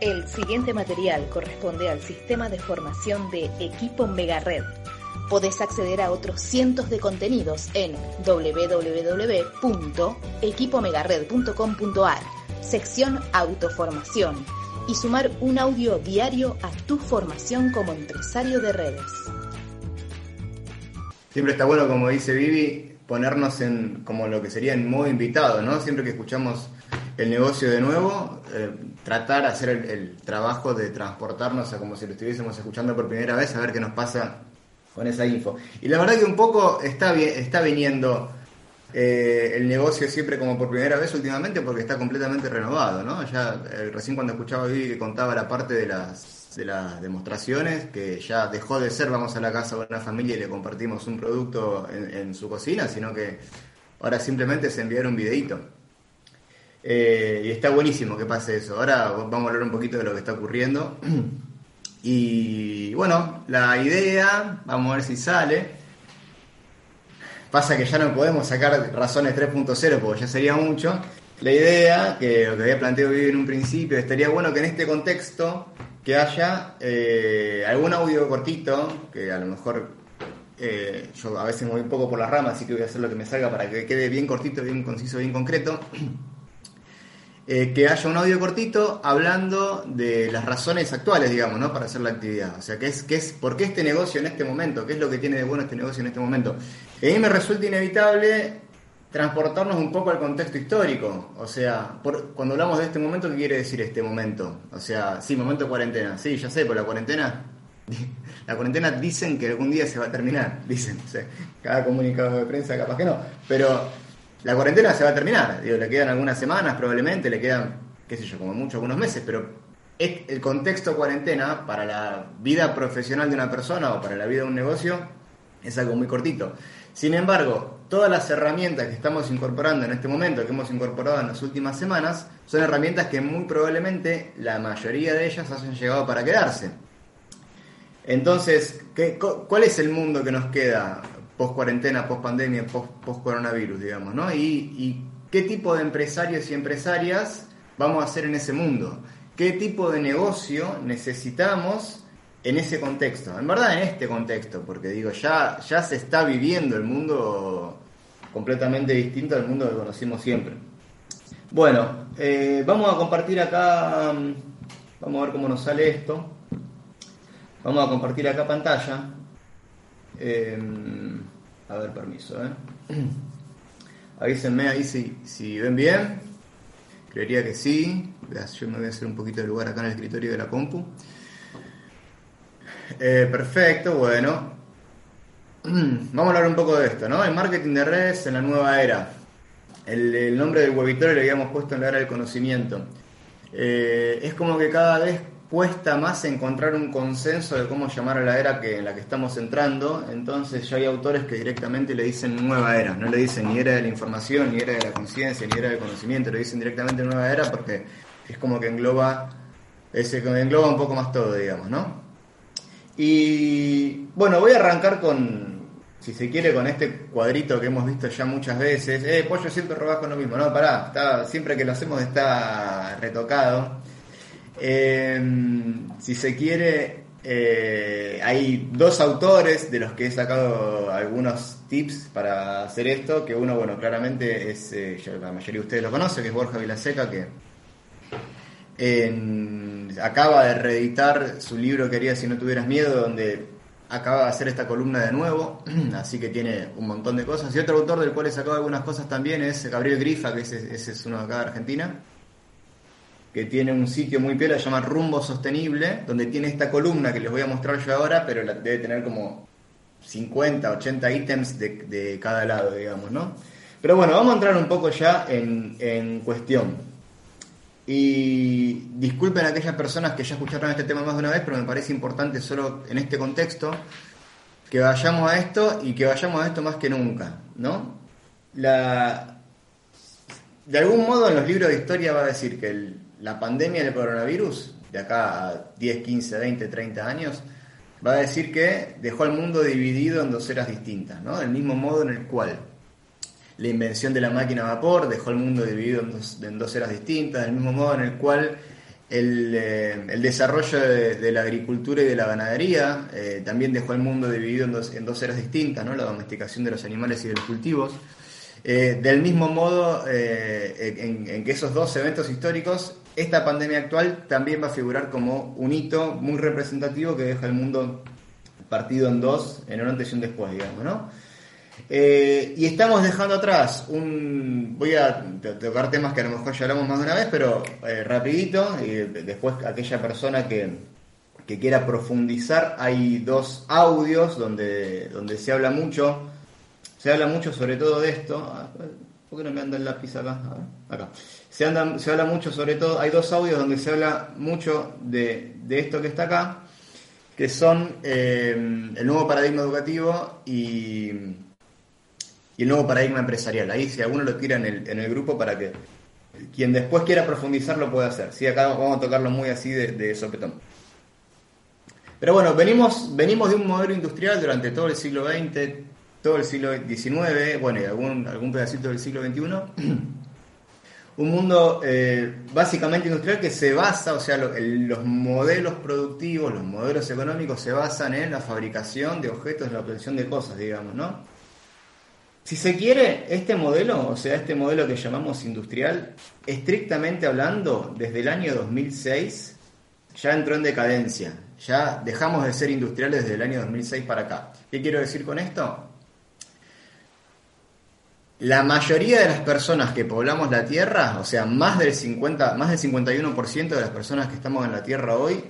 el siguiente material corresponde al sistema de formación de Equipo Megared. Podés acceder a otros cientos de contenidos en www.equipomegared.com.ar, sección Autoformación, y sumar un audio diario a tu formación como empresario de redes. Siempre está bueno, como dice Vivi, ponernos en como lo que sería en modo invitado, ¿no? Siempre que escuchamos el negocio de nuevo, eh, tratar de hacer el, trabajo de transportarnos a como si lo estuviésemos escuchando por primera vez, a ver qué nos pasa con esa info. Y la verdad que un poco está, está viniendo eh, el negocio siempre como por primera vez últimamente porque está completamente renovado, ¿no? Ya eh, recién cuando escuchaba Vivi que contaba la parte de las de las demostraciones, que ya dejó de ser vamos a la casa de una familia y le compartimos un producto en, su cocina, sino que ahora simplemente es enviar un videito. Eh, y está buenísimo que pase eso. Ahora vamos a hablar un poquito de lo que está ocurriendo. Y bueno, la idea, vamos a ver si sale. Pasa que ya no podemos sacar razones 3.0 porque ya sería mucho. La idea, que lo que había planteado vivir en un principio, estaría bueno que en este contexto que haya eh, algún audio cortito, que a lo mejor eh, yo a veces me voy un poco por las ramas, así que voy a hacer lo que me salga para que quede bien cortito, bien conciso, bien concreto. Eh, que haya un audio cortito hablando de las razones actuales, digamos, ¿no? Para hacer la actividad. O sea, ¿qué es, qué es, ¿por qué este negocio en este momento? ¿Qué es lo que tiene de bueno este negocio en este momento? a mí me resulta inevitable transportarnos un poco al contexto histórico. O sea, cuando hablamos de este momento, ¿qué quiere decir este momento? O sea, sí, momento de cuarentena. Sí, ya sé, por la cuarentena. La cuarentena dicen que algún día se va a terminar, dicen. O sea, cada comunicado de prensa capaz que no. Pero la cuarentena se va a terminar. Digo, le quedan algunas semanas probablemente, le quedan, qué sé yo, como mucho algunos meses, pero el contexto cuarentena para la vida profesional de una persona o para la vida de un negocio es algo muy cortito. Sin embargo, todas las herramientas que estamos incorporando en este momento, que hemos incorporado en las últimas semanas, son herramientas que muy probablemente la mayoría de ellas hayan llegado para quedarse. Entonces, ¿cuál es el mundo que nos queda post cuarentena, post pandemia, post, coronavirus, digamos, ¿no? Y, qué tipo de empresarios y empresarias vamos a hacer en ese mundo? ¿Qué tipo de negocio necesitamos en ese contexto, en verdad en este contexto, porque digo, ya, ya se está viviendo el mundo completamente distinto al mundo que conocimos siempre. Bueno, eh, vamos a compartir acá, mm, vamos a ver cómo nos sale esto. Vamos a compartir acá pantalla. Em, a ver, permiso, ¿eh? Avísenme ahí si, si ven bien. Creería que sí. Yo me voy a hacer un poquito de lugar acá en el escritorio de la compu. Eh, perfecto, bueno. Vamos a hablar un poco de esto, ¿no? El marketing de redes en la nueva era. El, nombre del webitorio le habíamos puesto en la era del conocimiento. Eh, es como que cada vez cuesta más encontrar un consenso de cómo llamar a la era que, en la que estamos entrando. Entonces ya hay autores que directamente le dicen nueva era. No le dicen ni era de la información, ni era de la conciencia, ni era del conocimiento. Le dicen directamente nueva era porque es como que engloba, ese, engloba un poco más todo, digamos, ¿no? Y bueno, voy a arrancar con, si se quiere, con este cuadrito que hemos visto ya muchas veces. Eh, pollo siempre robas con lo mismo. No, pará, está, siempre que lo hacemos está retocado. Eh, si se quiere, eh, hay dos autores de los que he sacado algunos tips para hacer esto, que uno, bueno, claramente es, eh, la mayoría de ustedes lo conocen, que es Borja Vilaseca, que acaba de reeditar su libro que haría si no tuvieras miedo, donde acaba de hacer esta columna de nuevo, así que tiene un montón de cosas. Y otro autor del cual he sacado algunas cosas también es Gabriel Grifa, que ese, es uno de acá de Argentina, que tiene un sitio muy piola, se llama Rumbo Sostenible, donde tiene esta columna que les voy a mostrar yo ahora, pero debe tener como 50, 80 ítems de, de cada lado, digamos, ¿no? Pero bueno, vamos a entrar un poco ya en, en cuestión. Y disculpen a aquellas personas que ya escucharon este tema más de una vez, pero me parece importante solo en este contexto que vayamos a esto y que vayamos a esto más que nunca, ¿no? La, de algún modo en los libros de historia va a decir que la pandemia del coronavirus, de acá a 10, 15, 20, 30 años, va a decir que dejó al mundo dividido en dos eras distintas, ¿no? Del mismo modo en el cual la invención de la máquina a vapor dejó al mundo dividido en dos, eras distintas, del mismo modo en el cual el, eh, desarrollo de, la agricultura y de la ganadería eh, también dejó al mundo dividido en dos, en dos eras distintas, ¿no? la domesticación de los animales y de los cultivos. Eh, del mismo modo en, en, que esos dos eventos históricos, esta pandemia actual también va a figurar como un hito muy representativo que deja el mundo partido en dos, en un antes y un después, digamos, ¿no? Eh, y estamos dejando atrás un... Voy a tocar temas que a lo mejor ya hablamos más de una vez, pero eh, rapidito, y después aquella persona que, que, quiera profundizar, hay dos audios donde, donde se habla mucho, se habla mucho sobre todo de esto. Ah, ¿Por qué no me anda el lápiz acá? acá. Se, anda, se habla mucho sobre todo, hay dos audios donde se habla mucho de, de esto que está acá, que son eh, el nuevo paradigma educativo y y el nuevo paradigma empresarial. Ahí si alguno lo tira en el, en el grupo para que quien después quiera profundizar lo pueda hacer. ¿sí? Acá vamos a tocarlo muy así de, sopetón. Pero bueno, venimos, venimos de un modelo industrial durante todo el siglo XX, todo el siglo XIX, bueno, y algún, algún pedacito del siglo XXI. un mundo eh, básicamente industrial que se basa, o sea, los modelos productivos, los modelos económicos se basan en la fabricación de objetos, la obtención de cosas, digamos, ¿no? Si se quiere, este modelo, o sea, este modelo que llamamos industrial, estrictamente hablando, desde el año 2006 ya entró en decadencia. Ya dejamos de ser industriales desde el año 2006 para acá. ¿Qué quiero decir con esto? La mayoría de las personas que poblamos la Tierra, o sea, más del 50, más del 51% de las personas que estamos en la Tierra hoy,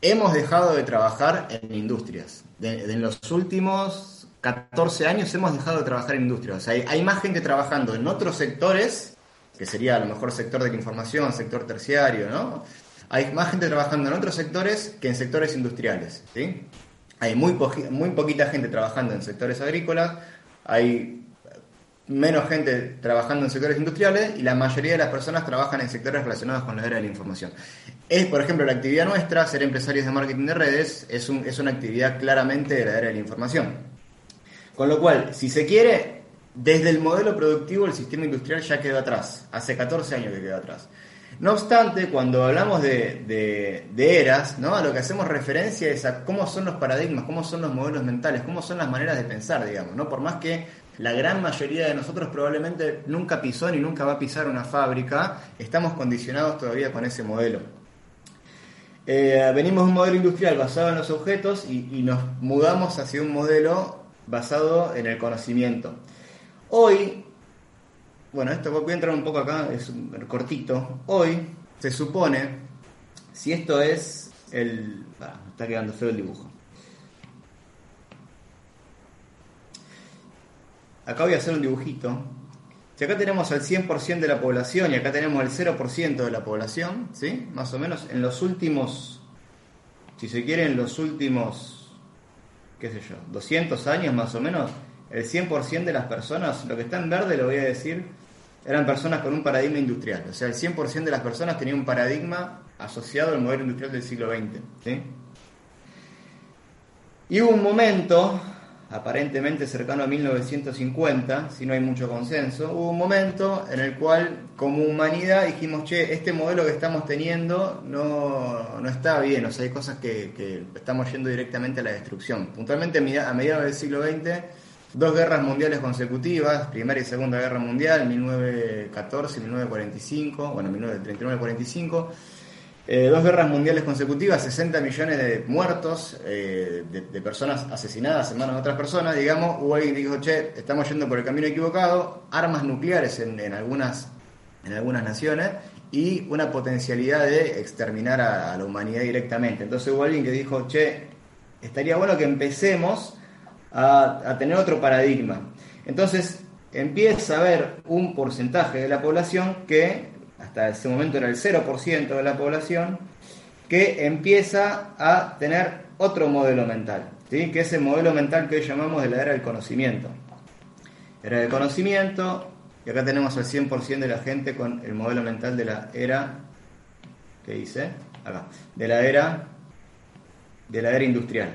hemos dejado de trabajar en industrias. en los últimos 14 años hemos dejado de trabajar en industria. O sea, hay, más gente trabajando en otros sectores, que sería a lo mejor sector de la información, sector terciario, ¿no? Hay más gente trabajando en otros sectores que en sectores industriales, ¿sí? Hay muy, muy poquita gente trabajando en sectores agrícolas, hay menos gente trabajando en sectores industriales y la mayoría de las personas trabajan en sectores relacionados con la era de la información. Es, por ejemplo, la actividad nuestra, ser empresarios de marketing de redes, es, un, es una actividad claramente de la era de la información. Con lo cual, si se quiere, desde el modelo productivo el sistema industrial ya quedó atrás. Hace 14 años que quedó atrás. No obstante, cuando hablamos de, eras, ¿no? a lo que hacemos referencia es a cómo son los paradigmas, cómo son los modelos mentales, cómo son las maneras de pensar, digamos. ¿no? Por más que la gran mayoría de nosotros probablemente nunca pisó ni nunca va a pisar una fábrica, estamos condicionados todavía con ese modelo. Eh, venimos de un modelo industrial basado en los objetos y nos mudamos hacia un modelo basado en el conocimiento. Hoy, bueno, esto voy a entrar un poco acá, es cortito. Hoy se supone, si esto es el... está quedando feo el dibujo. Acá voy a hacer un dibujito. Si acá tenemos el 100% de la población y acá tenemos el 0% de la población, ¿sí? Más o menos en los últimos, si se quiere, en los últimos qué sé yo, 200 años más o menos, el 100% de las personas, lo que está en verde lo voy a decir, eran personas con un paradigma industrial. O sea, el 100% de las personas tenían un paradigma asociado al modelo industrial del siglo XX. ¿sí? Y hubo un momento aparentemente cercano a 1950, si no hay mucho consenso, hubo un momento en el cual como humanidad dijimos, che, este modelo que estamos teniendo no, no está bien, o sea, hay cosas que, que, estamos yendo directamente a la destrucción. Puntualmente a mediados del siglo XX, dos guerras mundiales consecutivas, Primera y Segunda Guerra Mundial, 1914 y 1945, bueno, 1939-45, eh, dos guerras mundiales consecutivas, 60 millones de muertos, eh, de, personas asesinadas en manos de otras personas, digamos, hubo alguien que dijo, che, estamos yendo por el camino equivocado, armas nucleares en, algunas, en algunas naciones y una potencialidad de exterminar a, la humanidad directamente. Entonces hubo alguien que dijo, che, estaría bueno que empecemos a, a tener otro paradigma. Entonces, empieza a haber un porcentaje de la población que, hasta ese momento era el 0% de la población, que empieza a tener otro modelo mental, ¿sí? que es el modelo mental que hoy llamamos de la era del conocimiento. Era del conocimiento, y acá tenemos al 100% de la gente con el modelo mental de la era, ¿qué dice? Acá, de la era, de la era industrial.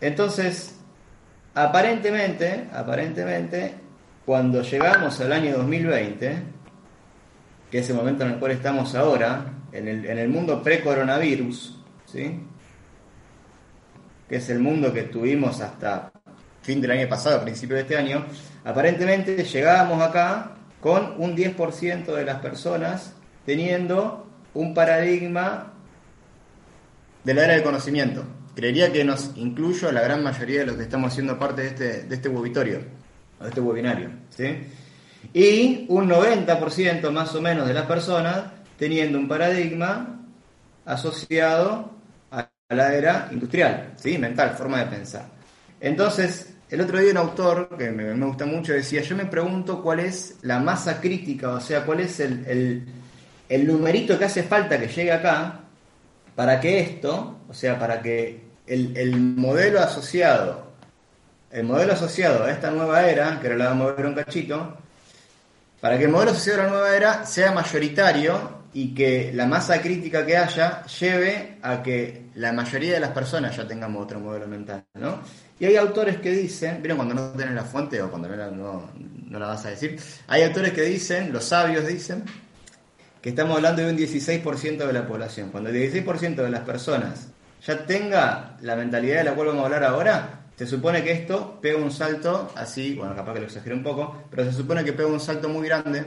Entonces, aparentemente, aparentemente, cuando llegamos al año 2020, que es el momento en el cual estamos ahora, en el, mundo pre-coronavirus, que es el mundo que tuvimos hasta fin del año pasado, principio de este año, aparentemente llegábamos acá con un 10% de las personas teniendo un paradigma de la era del conocimiento. Creería que nos incluyo a la gran mayoría de los que estamos haciendo parte de este, de este este webinario. ¿sí? Y un 90% más o menos de las personas teniendo un paradigma asociado a la era industrial, ¿sí? mental, forma de pensar. Entonces, el otro día un autor que me, gusta mucho decía, yo me pregunto cuál es la masa crítica, o sea, cuál es el, el numerito que hace falta que llegue acá para que esto, o sea, para que el, el, modelo asociado, el modelo asociado a esta nueva era, que ahora la vamos a ver un cachito, para que el modelo asociado a la nueva era sea mayoritario y que la masa crítica que haya lleve a que la mayoría de las personas ya tengamos otro modelo mental, ¿no? Y hay autores que dicen, ¿vieron cuando no tienen la fuente o cuando no no, no la vas a decir? Hay autores que dicen, los sabios dicen, que estamos hablando de un 16% de la población. Cuando el 16% de las personas ya tenga la mentalidad de la cual vamos a hablar ahora, se supone que esto pega un salto así, bueno, capaz que lo exagero un poco, pero se supone que pega un salto muy grande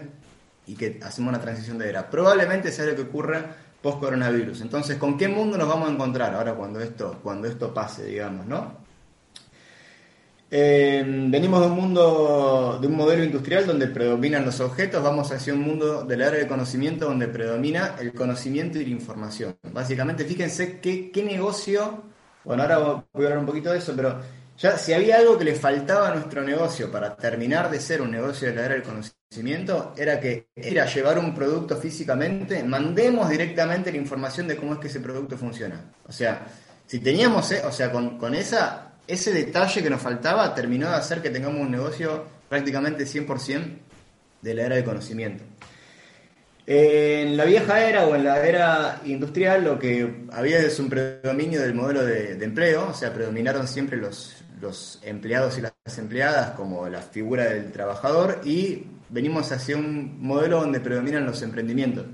y que hacemos una transición de era. Probablemente sea lo que ocurra post coronavirus. Entonces, ¿con qué mundo nos vamos a encontrar ahora cuando esto, cuando esto pase, digamos, no? Eh, venimos de un mundo, de un modelo industrial donde predominan los objetos, vamos hacia un mundo del área de conocimiento donde predomina el conocimiento y la información. Básicamente, fíjense qué, qué negocio, bueno, ahora voy a hablar un poquito de eso, pero ya si había algo que le faltaba a nuestro negocio para terminar de ser un negocio de la era del conocimiento, era que era llevar un producto físicamente, mandemos directamente la información de cómo es que ese producto funciona. O sea, si teníamos, eh, o sea, con, con esa ese detalle que nos faltaba terminó de hacer que tengamos un negocio prácticamente 100% de la era del conocimiento. En la vieja era o en la era industrial lo que había es un predominio del modelo de, empleo, o sea, predominaron siempre los, empleados y las empleadas como la figura del trabajador y venimos hacia un modelo donde predominan los emprendimientos.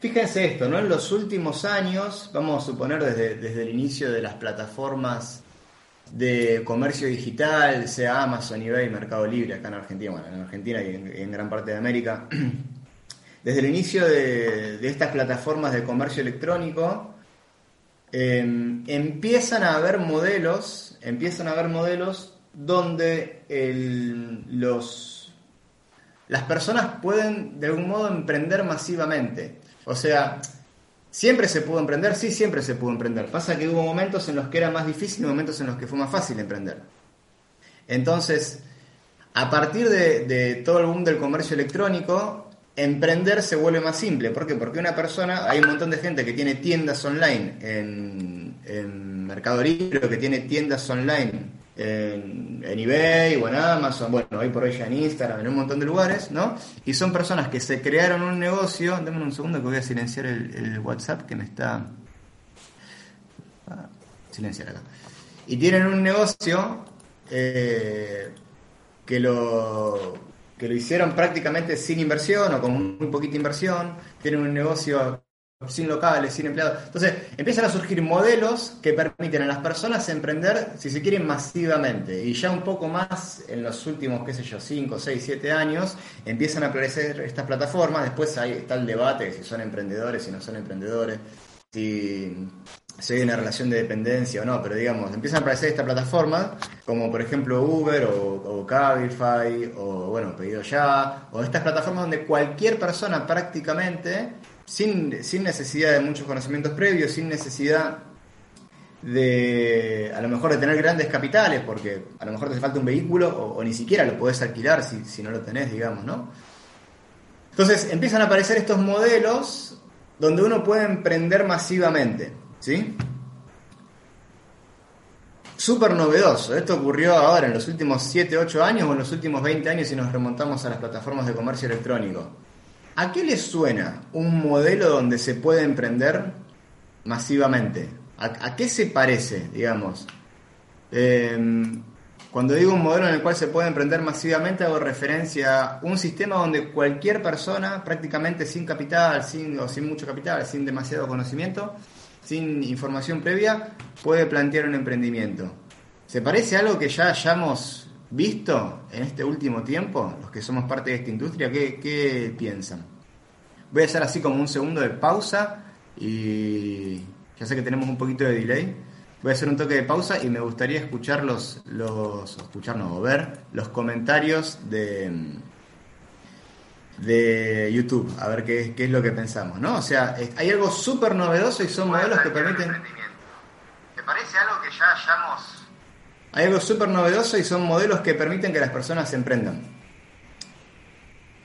Fíjense esto, ¿no? En los últimos años, vamos a suponer desde, desde el inicio de las plataformas de comercio digital, sea Amazon, eBay, Mercado Libre, acá en Argentina, bueno, en Argentina y en, gran parte de América, desde el inicio de, estas plataformas de comercio electrónico, em, empiezan a haber modelos, empiezan a haber modelos donde las personas pueden de algún modo emprender masivamente. O sea, ¿Siempre se pudo emprender? Sí, siempre se pudo emprender. Pasa que hubo momentos en los que era más difícil y momentos en los que fue más fácil emprender. Entonces, a partir de, todo el boom del comercio electrónico, emprender se vuelve más simple. ¿Por qué? Porque una persona, hay un montón de gente que tiene tiendas online en, en Mercado Libre, que tiene tiendas online en, eBay o en Amazon, bueno, hoy por hoy ya en Instagram, en un montón de lugares, ¿no? Y son personas que se crearon un negocio, denme un segundo que voy a silenciar el, WhatsApp que me está... Ah, silenciar acá. Y tienen un negocio eh, que lo que lo hicieron prácticamente sin inversión o con muy poquita inversión, tienen un negocio sin locales, sin empleados. Entonces, empiezan a surgir modelos que permiten a las personas emprender, si se quieren, masivamente. Y ya un poco más, en los últimos, qué sé yo, 5, 6, 7 años, empiezan a aparecer estas plataformas. Después ahí está el debate si son emprendedores, si no son emprendedores, si, hay una relación de dependencia o no. Pero digamos, empiezan a aparecer estas plataformas, como por ejemplo Uber o, Cabify, o bueno, Pedido Ya, o estas plataformas donde cualquier persona prácticamente sin, necesidad de muchos conocimientos previos, sin necesidad de a lo mejor de tener grandes capitales, porque a lo mejor te falta un vehículo o, ni siquiera lo podés alquilar si, si, no lo tenés, digamos, ¿no? Entonces empiezan a aparecer estos modelos donde uno puede emprender masivamente, ¿sí? Súper novedoso, esto ocurrió ahora en los últimos 7, 8 años o en los últimos 20 años si nos remontamos a las plataformas de comercio electrónico. ¿A qué les suena un modelo donde se puede emprender masivamente? ¿A, qué se parece, digamos? Em, cuando digo un modelo en el cual se puede emprender masivamente, hago referencia a un sistema donde cualquier persona, prácticamente sin capital, sin, o sin mucho capital, sin demasiado conocimiento, sin información previa, puede plantear un emprendimiento. ¿Se parece a algo que ya hayamos visto en este último tiempo, los que somos parte de esta industria? ¿Qué, qué piensan? Voy a hacer así como un segundo de pausa y ya sé que tenemos un poquito de delay. Voy a hacer un toque de pausa y me gustaría escuchar los, los escucharnos o ver los comentarios de, de YouTube, a ver qué, qué es lo que pensamos, ¿no? O sea, hay algo súper novedoso y son modelos que permiten... ¿Te parece algo que ya hayamos... Hay algo súper novedoso y son modelos que permiten que las personas se emprendan.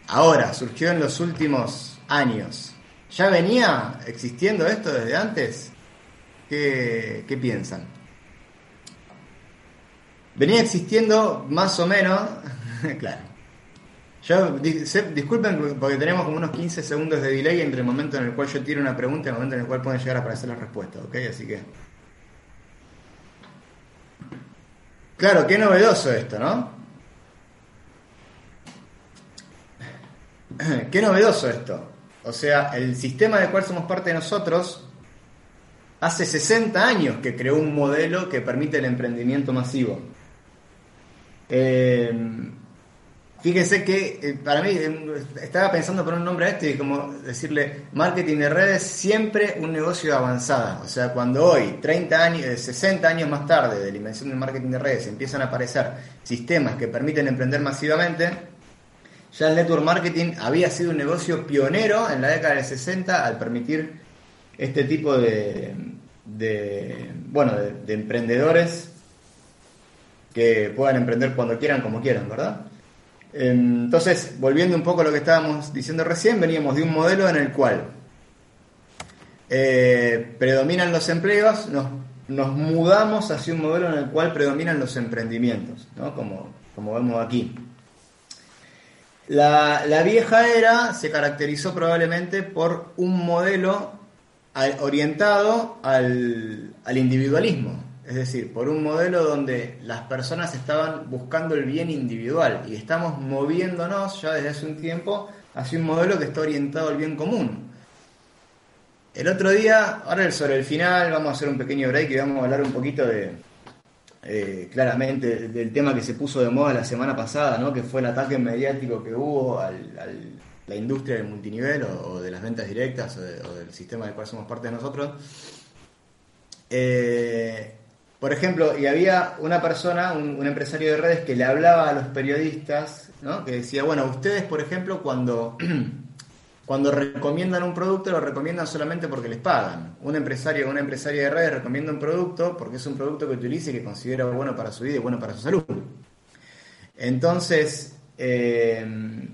Ahora, surgió en los últimos años. ¿Ya venía existiendo esto desde antes? ¿Qué, piensan? Venía existiendo más o menos, claro. Yo, disculpen porque tenemos como unos 15 segundos de delay entre el momento en el cual yo tiro una pregunta y el momento en el cual pueden llegar a aparecer la respuesta, ¿ok? Así que... Claro, qué novedoso esto, ¿no? Qué novedoso esto. O sea, el sistema del cual somos parte de nosotros hace 60 años que creó un modelo que permite el emprendimiento masivo. Eh, fíjense que eh, para mí, eh, estaba pensando por un nombre a este y como decirle, marketing de redes siempre un negocio de avanzada. O sea, cuando hoy, 30 años, 60 años más tarde de la invención del marketing de redes, empiezan a aparecer sistemas que permiten emprender masivamente, ya el network marketing había sido un negocio pionero en la década del 60 al permitir este tipo de, bueno, de, emprendedores que puedan emprender cuando quieran, como quieran, ¿verdad? Entonces, volviendo un poco a lo que estábamos diciendo recién, veníamos de un modelo en el cual eh, predominan los empleos, nos, mudamos hacia un modelo en el cual predominan los emprendimientos, ¿no? como, como vemos aquí. La, vieja era se caracterizó probablemente por un modelo orientado al, individualismo, es decir, por un modelo donde las personas estaban buscando el bien individual y estamos moviéndonos ya desde hace un tiempo hacia un modelo que está orientado al bien común. El otro día, ahora sobre el final, vamos a hacer un pequeño break y vamos a hablar un poquito de, eh, claramente, del tema que se puso de moda la semana pasada, ¿no? que fue el ataque mediático que hubo al la industria del multinivel o, de las ventas directas o, del sistema del cual somos parte de nosotros. Eh, por ejemplo, y había una persona, un, empresario de redes que le hablaba a los periodistas, ¿no? que decía, bueno, ustedes, por ejemplo, cuando, cuando recomiendan un producto, lo recomiendan solamente porque les pagan. Un empresario o una empresaria de redes recomienda un producto porque es un producto que utilice y que considera bueno para su vida y bueno para su salud. Entonces, eh,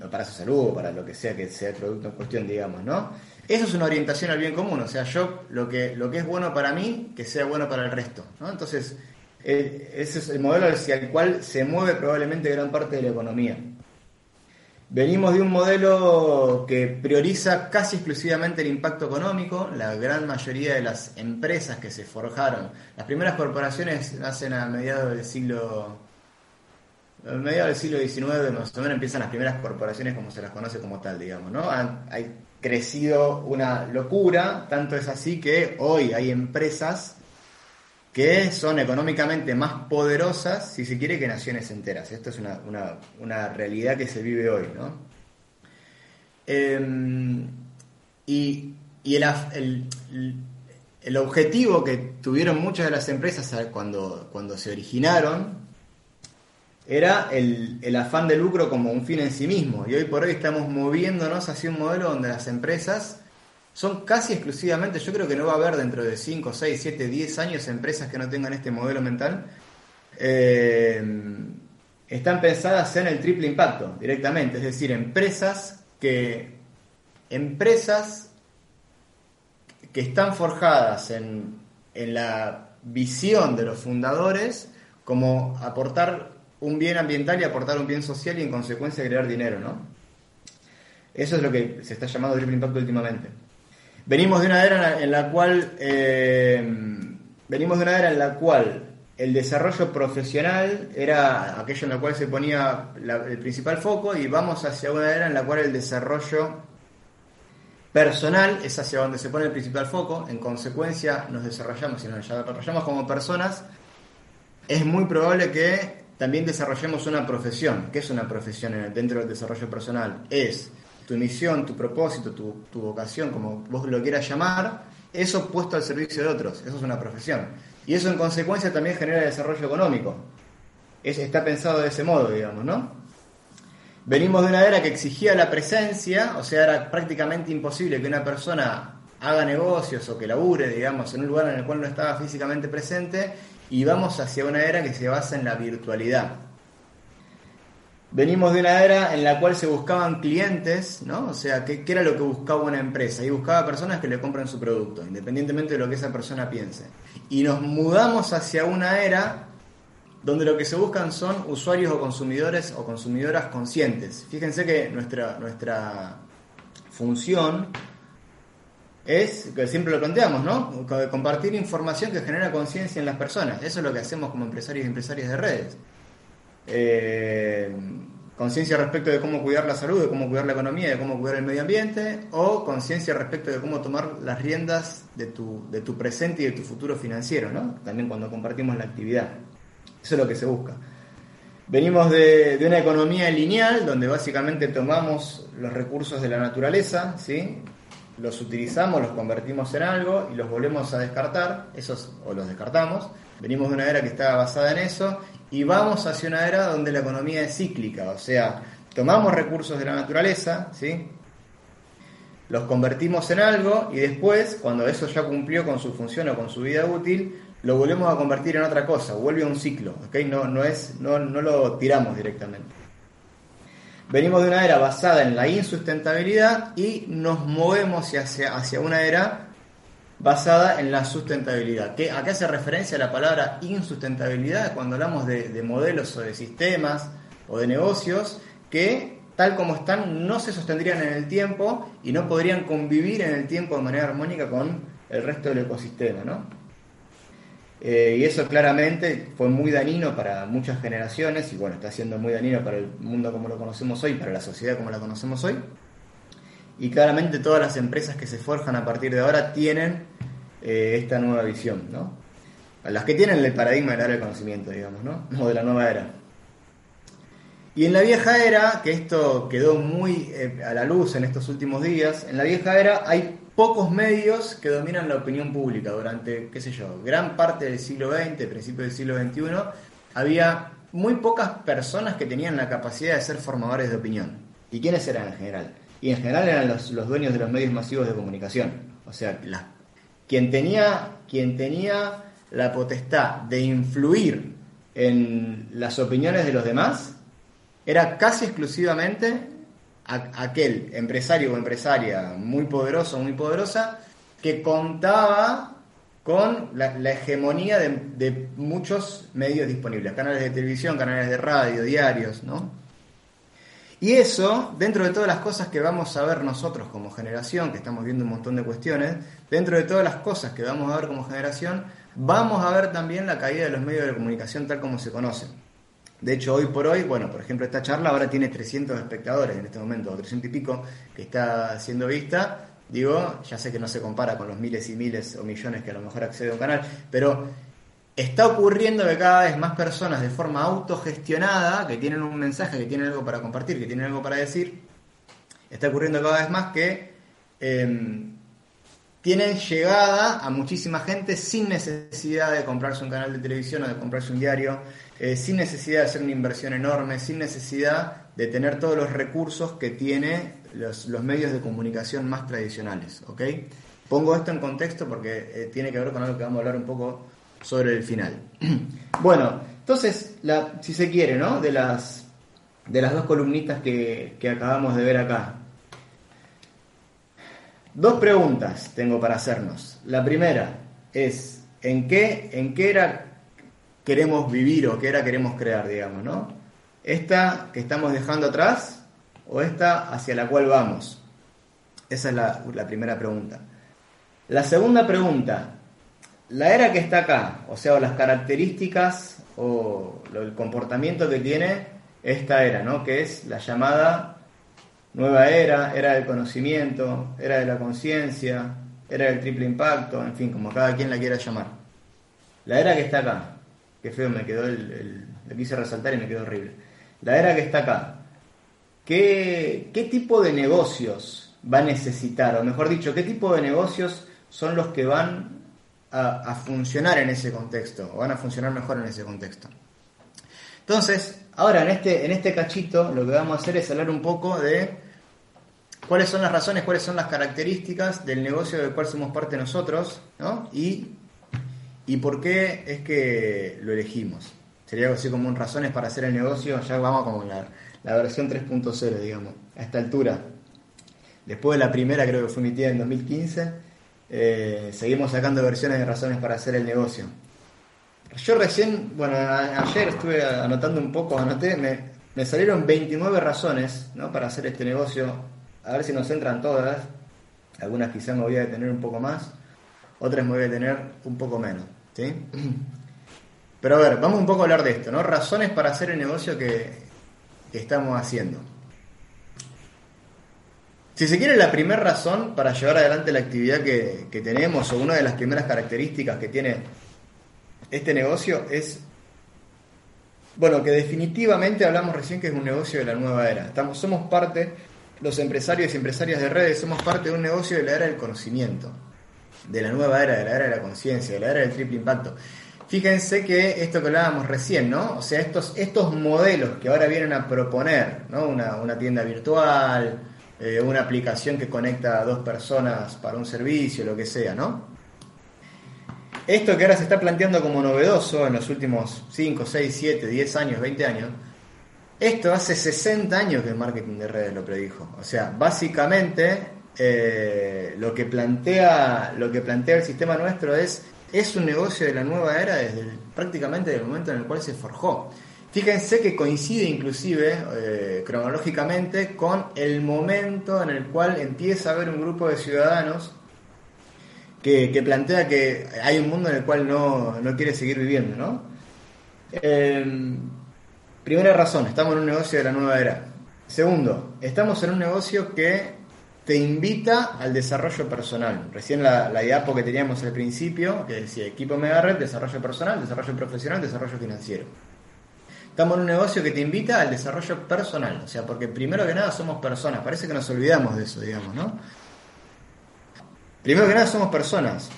para su salud o para lo que sea que sea el producto en cuestión, digamos, ¿no? Eso es una orientación al bien común, o sea, yo lo que, lo que es bueno para mí, que sea bueno para el resto. Entonces, eh, ese es el modelo hacia el cual se mueve probablemente gran parte de la economía. Venimos de un modelo que prioriza casi exclusivamente el impacto económico. La gran mayoría de las empresas que se forjaron, las primeras corporaciones nacen a mediados del siglo mediados del siglo XIX más o menos empiezan las primeras corporaciones como se las conoce como tal, digamos, ¿no? Han, hay crecido una locura, tanto es así que hoy hay empresas que son económicamente más poderosas, si se quiere, que naciones enteras. Esto es una, realidad que se vive hoy, ¿no? Em, y, el, el, objetivo que tuvieron muchas de las empresas cuando, cuando se originaron era el, afán de lucro como un fin en sí mismo. Y hoy por hoy estamos moviéndonos hacia un modelo donde las empresas son casi exclusivamente, yo creo que no va a haber dentro de 5, 6, 7, 10 años empresas que no tengan este modelo mental. Eh, están pensadas en el triple impacto directamente, es decir, empresas que empresas que están forjadas en, en la visión de los fundadores como aportar un bien ambiental y aportar un bien social y en consecuencia crear dinero, ¿no? Eso es lo que se está llamando triple impacto últimamente. Venimos de una era en la, cual eh, venimos de una era en la cual el desarrollo profesional era aquello en la cual se ponía el principal foco y vamos hacia una era en la cual el desarrollo personal es hacia donde se pone el principal foco, en consecuencia nos desarrollamos y nos desarrollamos como personas, es muy probable que también desarrollemos una profesión. ¿Qué es una profesión dentro del desarrollo personal? Es tu misión, tu propósito, tu, vocación, como vos lo quieras llamar, eso puesto al servicio de otros, eso es una profesión. Y eso en consecuencia también genera desarrollo económico. Es, está pensado de ese modo, digamos, ¿no? Venimos de una era que exigía la presencia, o sea, era prácticamente imposible que una persona haga negocios o que labure, digamos, en un lugar en el cual no estaba físicamente presente, y vamos hacia una era que se basa en la virtualidad. Venimos de una era en la cual se buscaban clientes, ¿no? O sea, ¿qué, era lo que buscaba una empresa? Y buscaba personas que le compren su producto, independientemente de lo que esa persona piense. Y nos mudamos hacia una era donde lo que se buscan son usuarios o consumidores o consumidoras conscientes. Fíjense que nuestra, nuestra función es, que siempre lo planteamos, ¿no? Compartir información que genera conciencia en las personas. Eso es lo que hacemos como empresarios y empresarias de redes. Eh, conciencia respecto de cómo cuidar la salud, de cómo cuidar la economía, de cómo cuidar el medio ambiente, o conciencia respecto de cómo tomar las riendas de tu, de tu presente y de tu futuro financiero, ¿no? También cuando compartimos la actividad. Eso es lo que se busca. Venimos de, de, una economía lineal, donde básicamente tomamos los recursos de la naturaleza, ¿sí? Los utilizamos, los convertimos en algo y los volvemos a descartar, esos, o los descartamos. Venimos de una era que estaba basada en eso y vamos hacia una era donde la economía es cíclica, o sea, tomamos recursos de la naturaleza, ¿sí? los convertimos en algo y después, cuando eso ya cumplió con su función o con su vida útil, lo volvemos a convertir en otra cosa, vuelve a un ciclo, ¿okay? no, no, es, no, no lo tiramos directamente. Venimos de una era basada en la insustentabilidad y nos movemos hacia, hacia una era basada en la sustentabilidad. ¿Qué, ¿A qué hace referencia la palabra insustentabilidad cuando hablamos de, modelos o de sistemas o de negocios que tal como están no se sostendrían en el tiempo y no podrían convivir en el tiempo de manera armónica con el resto del ecosistema, ¿no? Eh, y eso claramente fue muy dañino para muchas generaciones y bueno, está siendo muy dañino para el mundo como lo conocemos hoy, para la sociedad como la conocemos hoy. Y claramente todas las empresas que se forjan a partir de ahora tienen eh, esta nueva visión, ¿no? Las que tienen el paradigma de la era del conocimiento, digamos, ¿no? O de la nueva era. Y en la vieja era, que esto quedó muy eh, a la luz en estos últimos días, en la vieja era hay pocos medios que dominan la opinión pública durante, qué sé yo, gran parte del siglo XX, principio del siglo XXI, había muy pocas personas que tenían la capacidad de ser formadores de opinión. ¿Y quiénes eran en general? Y en general eran los, dueños de los medios masivos de comunicación. O sea, quien, tenía, quien tenía la potestad de influir en las opiniones de los demás era casi exclusivamente aquel empresario o empresaria muy poderoso muy poderosa que contaba con la, hegemonía de, muchos medios disponibles, canales de televisión, canales de radio, diarios, ¿no? Y eso, dentro de todas las cosas que vamos a ver nosotros como generación, que estamos viendo un montón de cuestiones, dentro de todas las cosas que vamos a ver como generación, vamos a ver también la caída de los medios de comunicación tal como se conocen. De hecho, hoy por hoy, bueno, por ejemplo, esta charla ahora tiene 300 espectadores en este momento, o 300 y pico, que está siendo vista. Digo, ya sé que no se compara con los miles y miles o millones que a lo mejor accede a un canal, pero está ocurriendo que cada vez más personas de forma autogestionada, que tienen un mensaje, que tienen algo para compartir, que tienen algo para decir, está ocurriendo cada vez más que em, tienen llegada a muchísima gente sin necesidad de comprarse un canal de televisión o de comprarse un diario, eh, sin necesidad de hacer una inversión enorme, sin necesidad de tener todos los recursos que tiene los, medios de comunicación más tradicionales. ¿ok? Pongo esto en contexto porque eh, tiene que ver con algo que vamos a hablar un poco sobre el final. bueno, entonces, si se quiere, ¿no? De las, de las dos columnitas que, que acabamos de ver acá. Dos preguntas tengo para hacernos. La primera es, ¿en qué, en qué era queremos vivir o qué era queremos crear, digamos, ¿no? ¿Esta que estamos dejando atrás o esta hacia la cual vamos? Esa es la, primera pregunta. La segunda pregunta, la era que está acá, o sea, las características o el comportamiento que tiene esta era, ¿no? Que es la llamada nueva era, era del conocimiento, era de la conciencia, era del triple impacto, en fin, como cada quien la quiera llamar. La era que está acá, que feo me quedó el, lo quise resaltar y me quedó horrible. La era que está acá, ¿qué, ¿qué tipo de negocios va a necesitar? O mejor dicho, ¿qué tipo de negocios son los que van a, a funcionar en ese contexto? O van a funcionar mejor en ese contexto. Entonces, ahora en este, en este cachito lo que vamos a hacer es hablar un poco de cuáles son las razones, cuáles son las características del negocio del cual somos parte nosotros, ¿no? Y, y por qué es que lo elegimos. Sería así como un razones para hacer el negocio, ya vamos como la, la versión 3.0, digamos, a esta altura. Después de la primera, creo que fue emitida en 2015, eh, seguimos sacando versiones de razones para hacer el negocio. Yo recién, bueno, ayer estuve anotando un poco, anoté, me, salieron 29 razones ¿no? para hacer este negocio. A ver si nos entran todas. Algunas quizás me voy a detener un poco más, otras me voy a detener un poco menos. ¿Sí? Pero a ver, vamos un poco a hablar de esto, ¿no? Razones para hacer el negocio que, estamos haciendo. Si se quiere, la primera razón para llevar adelante la actividad que, que tenemos, o una de las primeras características que tiene este negocio es, bueno, que definitivamente hablamos recién que es un negocio de la nueva era. Estamos, somos parte, los empresarios y empresarias de redes, somos parte de un negocio de la era del conocimiento, de la nueva era, de la era de la conciencia, de la era del triple impacto. Fíjense que esto que hablábamos recién, ¿no? O sea, estos, estos modelos que ahora vienen a proponer, ¿no? Una, una tienda virtual, eh, una aplicación que conecta a dos personas para un servicio, lo que sea, ¿no? Esto que ahora se está planteando como novedoso en los últimos 5, 6, 7, 10 años, 20 años, esto hace 60 años que el marketing de redes lo predijo. O sea, básicamente eh, lo, que plantea, lo que plantea el sistema nuestro es, es un negocio de la nueva era desde prácticamente el momento en el cual se forjó. Fíjense que coincide inclusive eh, cronológicamente con el momento en el cual empieza a haber un grupo de ciudadanos que, plantea que hay un mundo en el cual no, quiere seguir viviendo, ¿no? Em, primera razón, estamos en un negocio de la nueva era. Segundo, estamos en un negocio que te invita al desarrollo personal. Recién la, la diapo que teníamos al principio, que decía equipo mega red, desarrollo personal, desarrollo profesional, desarrollo financiero. Estamos en un negocio que te invita al desarrollo personal, o sea, porque primero que nada somos personas, parece que nos olvidamos de eso, digamos, ¿no? Primero que nada somos personas.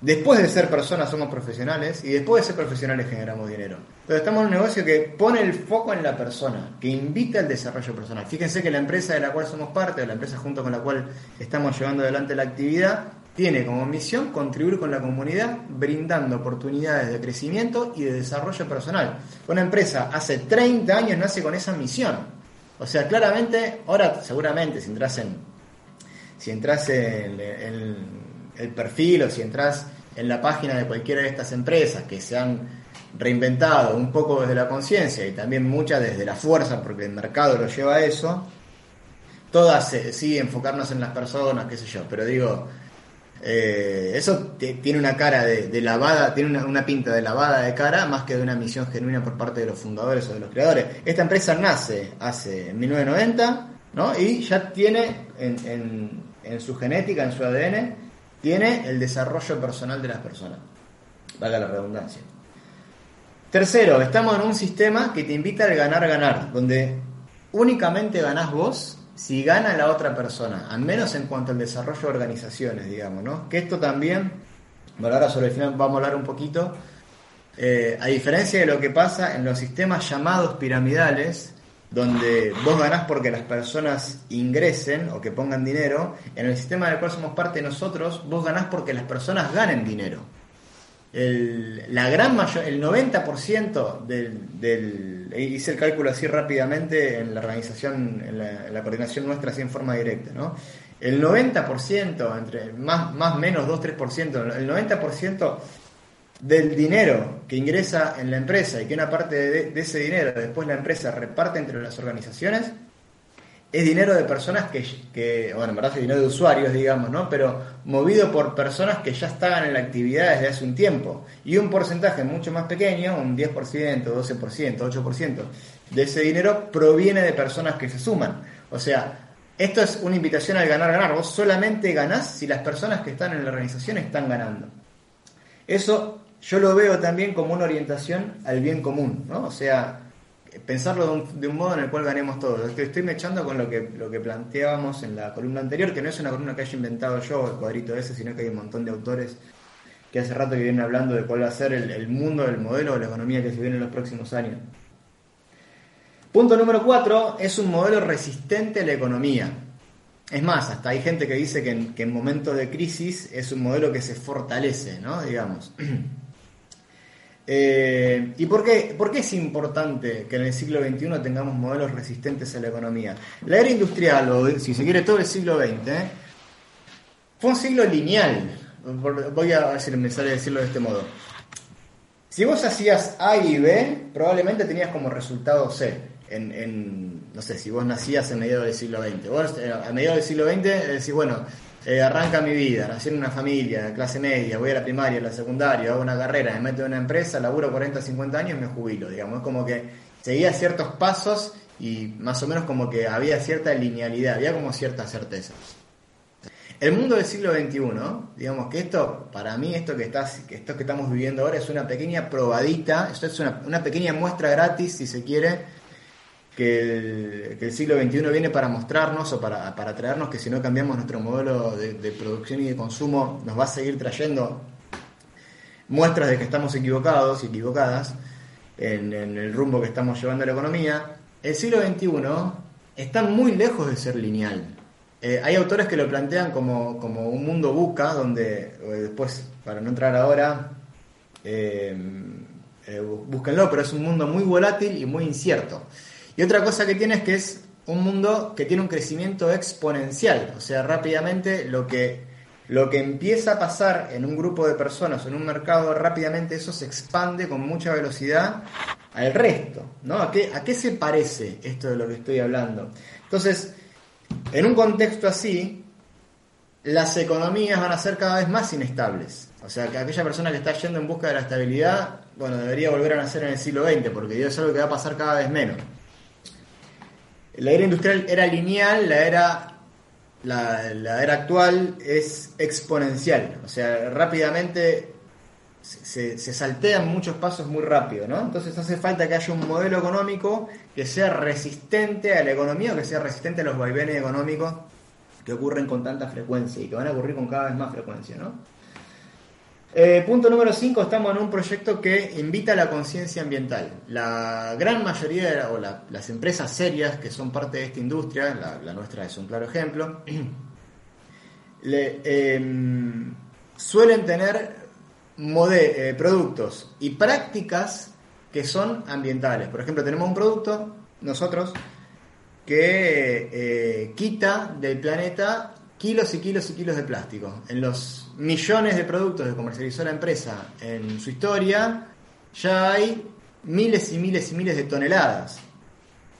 Después de ser personas somos profesionales y después de ser profesionales generamos dinero. Entonces estamos en un negocio que pone el foco en la persona, que invita al desarrollo personal. Fíjense que la empresa de la cual somos parte, la empresa junto con la cual estamos llevando adelante la actividad, tiene como misión contribuir con la comunidad brindando oportunidades de crecimiento y de desarrollo personal. Una empresa hace 30 años nace con esa misión. O sea, claramente, ahora seguramente si entras en si entras en, el perfil o si entras en la página de cualquiera de estas empresas que se han reinventado un poco desde la conciencia y también muchas desde la fuerza, porque el mercado lo lleva a eso, todas sí enfocarnos en las personas, qué sé yo, pero digo, eh, eso tiene una cara de, lavada, tiene una, pinta de lavada de cara más que de una misión genuina por parte de los fundadores o de los creadores. Esta empresa nace hace 1990 ¿no? y ya tiene en, en su genética, en su ADN, tiene el desarrollo personal de las personas. Valga la redundancia. Tercero, estamos en un sistema que te invita al ganar-ganar, donde únicamente ganás vos si gana la otra persona, al menos en cuanto al desarrollo de organizaciones, digamos, ¿no? Que esto también, bueno, ahora sobre el final vamos a hablar un poquito, eh, a diferencia de lo que pasa en los sistemas llamados piramidales, donde vos ganás porque las personas ingresen o que pongan dinero, en el sistema del cual somos parte nosotros, vos ganás porque las personas ganen dinero. El, la gran mayor, el 90% del, del, hice el cálculo así rápidamente en la organización, en la, coordinación nuestra así en forma directa, ¿no? El 90%, entre más, más menos 2-3%, el 90% del dinero que ingresa en la empresa y que una parte de, ese dinero después la empresa reparte entre las organizaciones, es dinero de personas que, bueno, en verdad es dinero de usuarios, digamos, ¿no? Pero movido por personas que ya estaban en la actividad desde hace un tiempo. Y un porcentaje mucho más pequeño, un 10%, 12%, 8%, de ese dinero proviene de personas que se suman. O sea, esto es una invitación al ganar, ganar. Vos solamente ganás si las personas que están en la organización están ganando. Eso yo lo veo también como una orientación al bien común, ¿no? O sea, pensarlo de un, modo en el cual ganemos todos. Estoy, estoy echando con lo que, lo que planteábamos en la columna anterior, que no es una columna que haya inventado yo, el cuadrito ese, sino que hay un montón de autores que hace rato que vienen hablando de cuál va a ser el, el mundo, el modelo de la economía que se viene en los próximos años. Punto número cuatro, es un modelo resistente a la economía. Es más, hasta hay gente que dice que en, que en momentos de crisis es un modelo que se fortalece, ¿no? Digamos. Eh, ¿Y por qué, por qué es importante que en el siglo XXI tengamos modelos resistentes a la economía? La era industrial, o si se quiere todo el siglo XX, fue un siglo lineal. Voy a si me sale decirlo de este modo. Si vos hacías A y B, probablemente tenías como resultado C. En, no sé, si vos nacías en medio del siglo XX. Vos eh, a mediados del siglo XX decís, bueno, eh, arranca mi vida, nací en una familia, clase media, voy a la primaria, a la secundaria, hago una carrera, me meto en una empresa, laburo 40, 50 años y me jubilo, digamos. Es como que seguía ciertos pasos y más o menos como que había cierta linealidad, había como cierta certeza. El mundo del siglo XXI, digamos que esto, para mí, esto que, estás, esto que estamos viviendo ahora es una pequeña probadita, esto es una, una pequeña muestra gratis, si se quiere, que el, siglo XXI viene para mostrarnos o para, para, traernos que si no cambiamos nuestro modelo de, producción y de consumo, nos va a seguir trayendo muestras de que estamos equivocados y equivocadas en, el rumbo que estamos llevando a la economía. El siglo XXI está muy lejos de ser lineal. Eh, hay autores que lo plantean como, un mundo buca, donde eh, después, para no entrar ahora, eh, búsquenlo, pero es un mundo muy volátil y muy incierto. Y otra cosa que tiene es que es un mundo que tiene un crecimiento exponencial, o sea, rápidamente lo que, lo que empieza a pasar en un grupo de personas en un mercado, rápidamente eso se expande con mucha velocidad al resto, ¿no? ¿A qué, ¿A qué se parece esto de lo que estoy hablando? Entonces, en un contexto así, las economías van a ser cada vez más inestables. O sea, que aquella persona que está yendo en busca de la estabilidad, bueno, debería volver a nacer en el siglo XX, porque es algo que va a pasar cada vez menos. La era industrial era lineal, la era, la, era actual es exponencial. O sea, rápidamente se, se, saltean muchos pasos muy rápido, ¿no? Entonces hace falta que haya un modelo económico que sea resistente a la economía o que sea resistente a los vaivenes económicos que ocurren con tanta frecuencia y que van a ocurrir con cada vez más frecuencia, ¿no? Eh, punto número 5, estamos en un proyecto que invita a la conciencia ambiental. La gran mayoría de las empresas serias que son parte de esta industria, la, nuestra es un claro ejemplo, em, suelen tener eh, productos y prácticas que son ambientales. Por ejemplo, tenemos un producto, nosotros, que eh, quita del planeta kilos y kilos y kilos de plástico. En los millones de productos que comercializó la empresa en su historia, ya hay miles y miles y miles de toneladas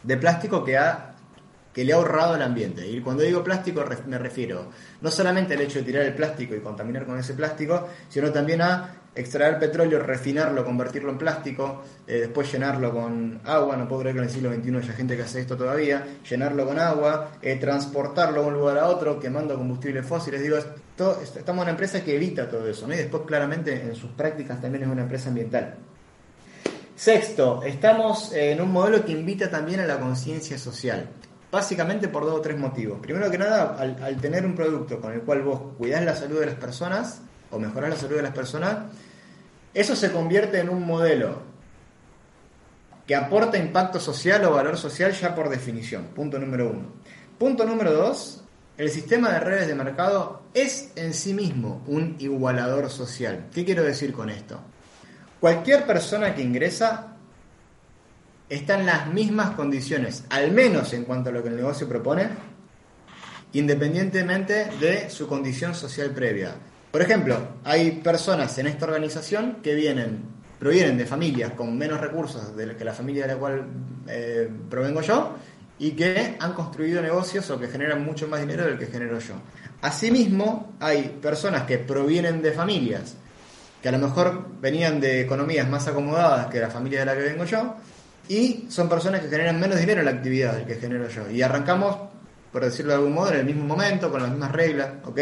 de plástico que, ha, que le ha ahorrado al ambiente. Y cuando digo plástico me refiero no solamente al hecho de tirar el plástico y contaminar con ese plástico, sino también a extraer petróleo, refinarlo, convertirlo en plástico, eh, después llenarlo con agua, no puedo creer que en el siglo XXI haya gente que hace esto todavía, llenarlo con agua, eh, transportarlo de un lugar a otro, quemando combustibles fósiles. Digo, estamos en una empresa que evita todo eso, ¿no? y después claramente en sus prácticas también es una empresa ambiental. Sexto, estamos en un modelo que invita también a la conciencia social. Básicamente por dos o tres motivos. Primero que nada, al, al tener un producto con el cual vos cuidás la salud de las personas, o mejorás la salud de las personas, eso se convierte en un modelo que aporta impacto social o valor social ya por definición. Punto número uno. Punto número dos, el sistema de redes de mercado es en sí mismo un igualador social. ¿Qué quiero decir con esto? Cualquier persona que ingresa está en las mismas condiciones, al menos en cuanto a lo que el negocio propone, independientemente de su condición social previa. Por ejemplo, hay personas en esta organización que vienen, provienen de familias con menos recursos de que la familia de la cual eh, provengo yo y que han construido negocios o que generan mucho más dinero del que genero yo. Asimismo, hay personas que provienen de familias que a lo mejor venían de economías más acomodadas que la familia de la que vengo yo y son personas que generan menos dinero en la actividad del que genero yo. Y arrancamos, por decirlo de algún modo, en el mismo momento, con las mismas reglas, ¿ok?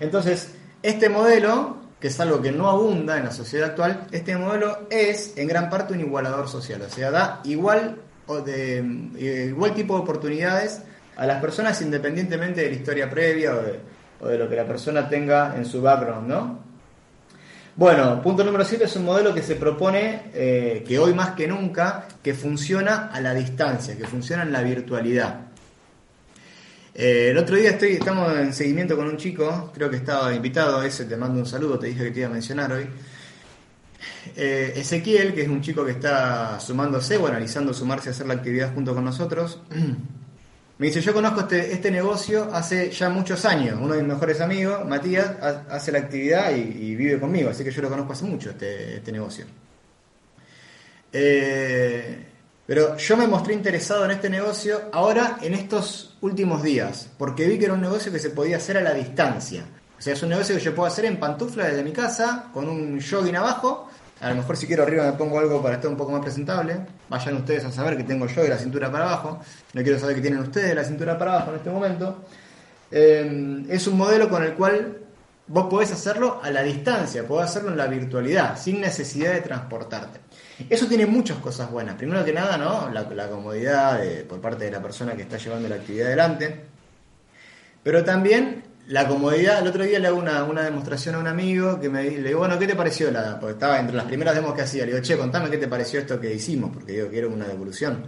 Entonces, este modelo, que es algo que no abunda en la sociedad actual, este modelo es en gran parte un igualador social, o sea, da igual, o de, eh, igual tipo de oportunidades a las personas independientemente de la historia previa o de, lo que la persona tenga en su background, ¿no? Bueno, punto número 7 es un modelo que se propone, eh, que hoy más que nunca, que funciona a la distancia, que funciona en la virtualidad. Eh, el otro día estoy, estamos en seguimiento con un chico, creo que estaba invitado, ese te mando un saludo, te dije que te iba a mencionar hoy. Eh, Ezequiel, que es un chico que está sumándose o analizando sumarse a hacer la actividad junto con nosotros. Me dice, yo conozco este, este negocio hace ya muchos años. Uno de mis mejores amigos, Matías, hace la actividad y, vive conmigo, así que yo lo conozco hace mucho, este, este negocio. Eh, pero yo me mostré interesado en este negocio ahora en estos últimos días, porque vi que era un negocio que se podía hacer a la distancia. O sea, es un negocio que yo puedo hacer en pantufla desde mi casa, con un jogging abajo, a lo mejor si quiero arriba me pongo algo para estar un poco más presentable. Vayan ustedes a saber que tengo yo de la cintura para abajo. No quiero saber que tienen ustedes de la cintura para abajo en este momento. Eh, es un modelo con el cual vos podés hacerlo a la distancia, podés hacerlo en la virtualidad, sin necesidad de transportarte. Eso tiene muchas cosas buenas. Primero que nada, ¿no? La, comodidad por parte de la persona que está llevando la actividad adelante. Pero también la comodidad, el otro día le hago una, una, demostración a un amigo que me le digo, bueno, ¿qué te pareció? La, porque estaba entre las primeras demos que hacía. Le digo, che, contame qué te pareció esto que hicimos, porque digo, quiero una devolución.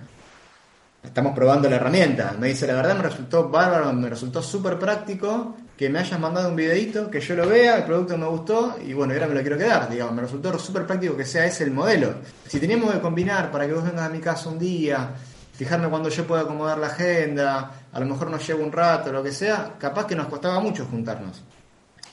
Estamos probando la herramienta. Me dice, la verdad me resultó bárbaro, me resultó súper práctico que me hayas mandado un videito, que yo lo vea, el producto me gustó y bueno, ahora me lo quiero quedar. Digamos, me resultó súper práctico que sea ese el modelo. Si teníamos que combinar para que vos vengas a mi casa un día, fijarme cuando yo pueda acomodar la agenda, a lo mejor nos lleva un rato, lo que sea, capaz que nos costaba mucho juntarnos.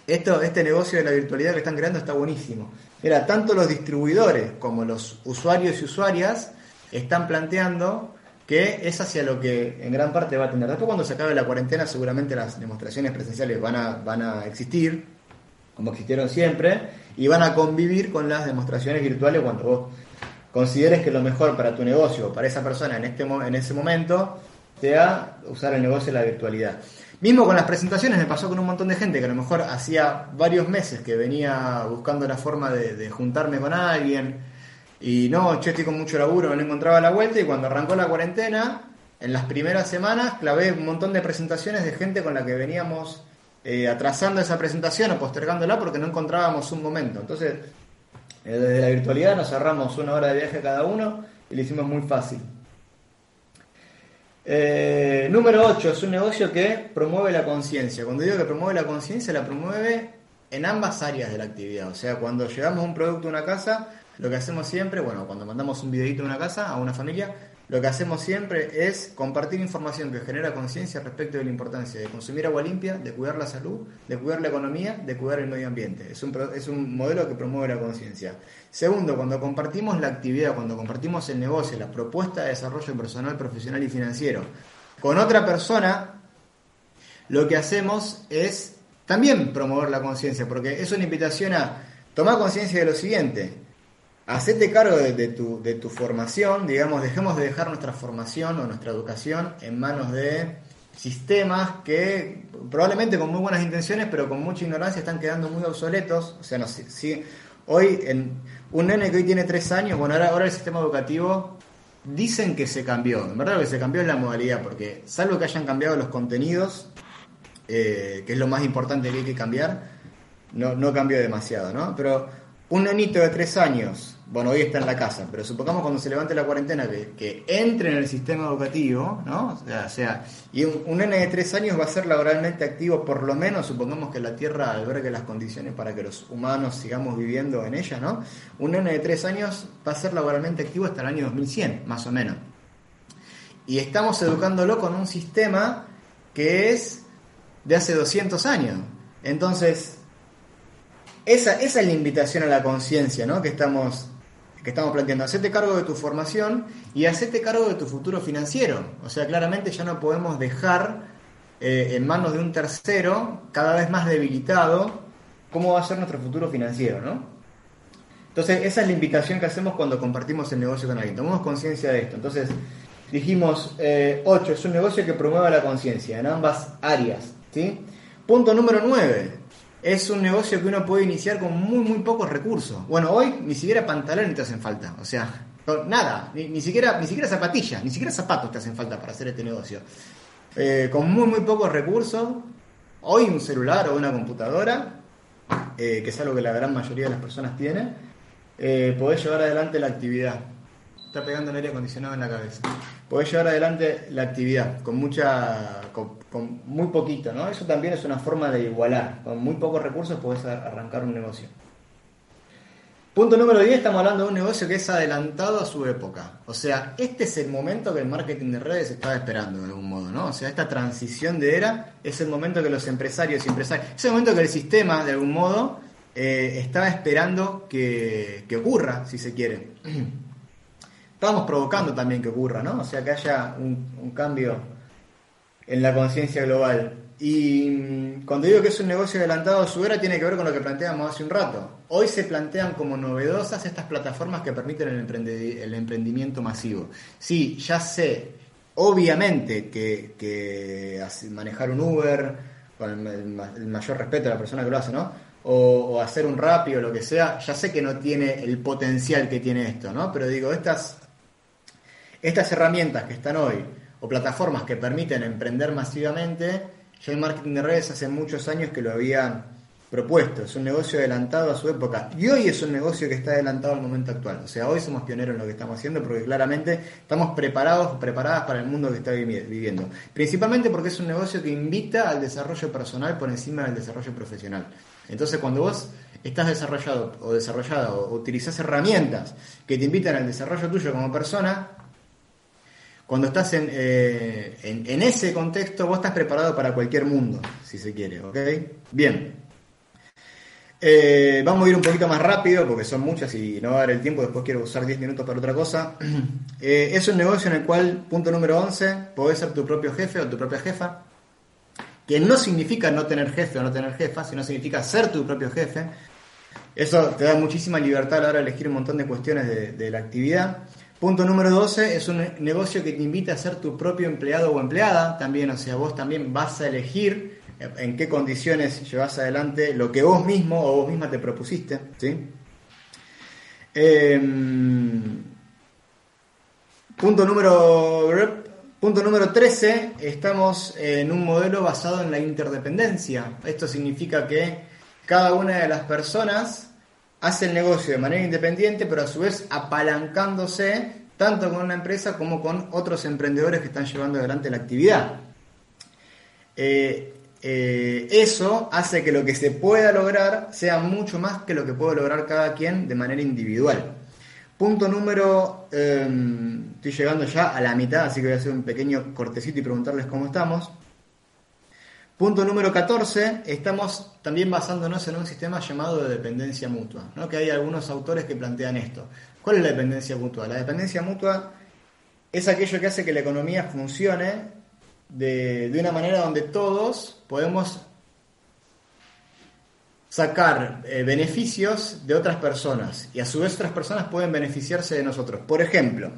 Esto, este negocio de la virtualidad que están creando está buenísimo. Mira, tanto los distribuidores como los usuarios y usuarias están planteando que es hacia lo que en gran parte va a tener. Después cuando se acabe la cuarentena seguramente las demostraciones presenciales van a, van a existir, como existieron siempre, y van a convivir con las demostraciones virtuales cuando vos consideres que lo mejor para tu negocio o para esa persona en, este, en ese momento sea usar el negocio en la virtualidad. Mismo con las presentaciones me pasó con un montón de gente que a lo mejor hacía varios meses que venía buscando la forma de, juntarme con alguien y no, yo con mucho laburo, no encontraba la vuelta y cuando arrancó la cuarentena, en las primeras semanas clavé un montón de presentaciones de gente con la que veníamos eh, atrasando esa presentación o postergándola porque no encontrábamos un momento. Entonces eh, desde la virtualidad nos cerramos una hora de viaje cada uno y lo hicimos muy fácil. Eh, número 8 es un negocio que promueve la conciencia. Cuando digo que promueve la conciencia, la promueve en ambas áreas de la actividad. O sea, cuando llevamos un producto a una casa, lo que hacemos siempre, bueno, cuando mandamos un videito a una casa, a una familia, lo que hacemos siempre es compartir información que genera conciencia respecto de la importancia de consumir agua limpia, de cuidar la salud, de cuidar la economía, de cuidar el medio ambiente. Es un, es un modelo que promueve la conciencia. Segundo, cuando compartimos la actividad, cuando compartimos el negocio, la propuesta de desarrollo personal, profesional y financiero con otra persona, lo que hacemos es también promover la conciencia, porque es una invitación a tomar conciencia de lo siguiente hacete cargo de, tu, de tu formación, digamos, dejemos de dejar nuestra formación o nuestra educación en manos de sistemas que probablemente con muy buenas intenciones, pero con mucha ignorancia están quedando muy obsoletos. O sea, no si hoy en un nene que hoy tiene tres años, bueno, ahora, el sistema educativo dicen que se cambió. En verdad que se cambió es la modalidad, porque salvo que hayan cambiado los contenidos, eh, que es lo más importante que hay que cambiar, no, no cambió demasiado, ¿no? Pero un nenito de tres años, bueno, hoy está en la casa, pero supongamos cuando se levante la cuarentena que, entre en el sistema educativo, ¿no? O sea, y un, nene de tres años va a ser laboralmente activo, por lo menos, supongamos que la Tierra albergue las condiciones para que los humanos sigamos viviendo en ella, ¿no? Un nene de tres años va a ser laboralmente activo hasta el año 2100, más o menos. Y estamos educándolo con un sistema que es de hace 200 años. Entonces, esa, es la invitación a la conciencia ¿no? que, estamos, que estamos planteando. Hacete cargo de tu formación y hacete cargo de tu futuro financiero. O sea, claramente ya no podemos dejar eh, en manos de un tercero, cada vez más debilitado, cómo va a ser nuestro futuro financiero. ¿no? Entonces, esa es la invitación que hacemos cuando compartimos el negocio con alguien. Tomamos conciencia de esto. Entonces, dijimos, 8, eh, es un negocio que promueva la conciencia en ambas áreas. ¿sí? Punto número 9 es un negocio que uno puede iniciar con muy, muy pocos recursos. Bueno, hoy ni siquiera pantalones te hacen falta. O sea, nada, ni, siquiera, ni siquiera zapatillas, ni siquiera zapatos te hacen falta para hacer este negocio. Eh, con muy, muy pocos recursos, hoy un celular o una computadora, eh, que es algo que la gran mayoría de las personas tiene, eh, podés llevar adelante la actividad. Está pegando el aire acondicionado en la cabeza podés llevar adelante la actividad con mucha con, muy poquito, ¿no? Eso también es una forma de igualar. Con muy pocos recursos podés arrancar un negocio. Punto número 10, estamos hablando de un negocio que es adelantado a su época. O sea, este es el momento que el marketing de redes estaba esperando de algún modo, ¿no? O sea, esta transición de era es el momento que los empresarios y empresarios, es el momento que el sistema de algún modo eh, estaba esperando que, que ocurra, si se quiere. estamos provocando también que ocurra, ¿no? O sea, que haya un, cambio en la conciencia global. Y mm, cuando digo que es un negocio adelantado a su era, tiene que ver con lo que planteamos hace un rato. Hoy se plantean como novedosas estas plataformas que permiten el, emprendimiento masivo. Sí, ya sé, obviamente, que, manejar un Uber, con el, mayor respeto a la persona que lo hace, ¿no? O, o, hacer un Rappi o lo que sea, ya sé que no tiene el potencial que tiene esto, ¿no? Pero digo, estas estas herramientas que están hoy, o plataformas que permiten emprender masivamente, ya el marketing de redes hace muchos años que lo había propuesto. Es un negocio adelantado a su época. Y hoy es un negocio que está adelantado al momento actual. O sea, hoy somos pioneros en lo que estamos haciendo porque claramente estamos preparados, preparadas para el mundo que está viviendo. Principalmente porque es un negocio que invita al desarrollo personal por encima del desarrollo profesional. Entonces, cuando vos estás desarrollado o desarrollada o utilizás herramientas que te invitan al desarrollo tuyo como persona, cuando estás eh, en, en, ese contexto, vos estás preparado para cualquier mundo, si se quiere, ¿ok? Bien. Eh, vamos a ir un poquito más rápido porque son muchas y no va a dar el tiempo, después quiero usar 10 minutos para otra cosa. Eh, es un negocio en el cual, punto número 11, podés ser tu propio jefe o tu propia jefa, que no significa no tener jefe o no tener jefa, sino significa ser tu propio jefe. Eso te da muchísima libertad a la hora de elegir un montón de cuestiones de, de la actividad. Punto número 12 es un negocio que te invita a ser tu propio empleado o empleada también, o sea, vos también vas a elegir en qué condiciones llevas adelante lo que vos mismo o vos misma te propusiste, ¿sí? Em, punto número Punto número 13, estamos en un modelo basado en la interdependencia. Esto significa que cada una de las personas hace el negocio de manera independiente, pero a su vez apalancándose tanto con una empresa como con otros emprendedores que están llevando adelante la actividad. Eh, eh, eso hace que lo que se pueda lograr sea mucho más que lo que puede lograr cada quien de manera individual. Punto número, em, estoy llegando ya a la mitad, así que voy a hacer un pequeño cortecito y preguntarles cómo estamos. Punto número 14, estamos también basándonos en un sistema llamado de dependencia mutua, ¿no? que hay algunos autores que plantean esto. ¿Cuál es la dependencia mutua? La dependencia mutua es aquello que hace que la economía funcione de, una manera donde todos podemos sacar eh, beneficios de otras personas y a su vez otras personas pueden beneficiarse de nosotros. Por ejemplo,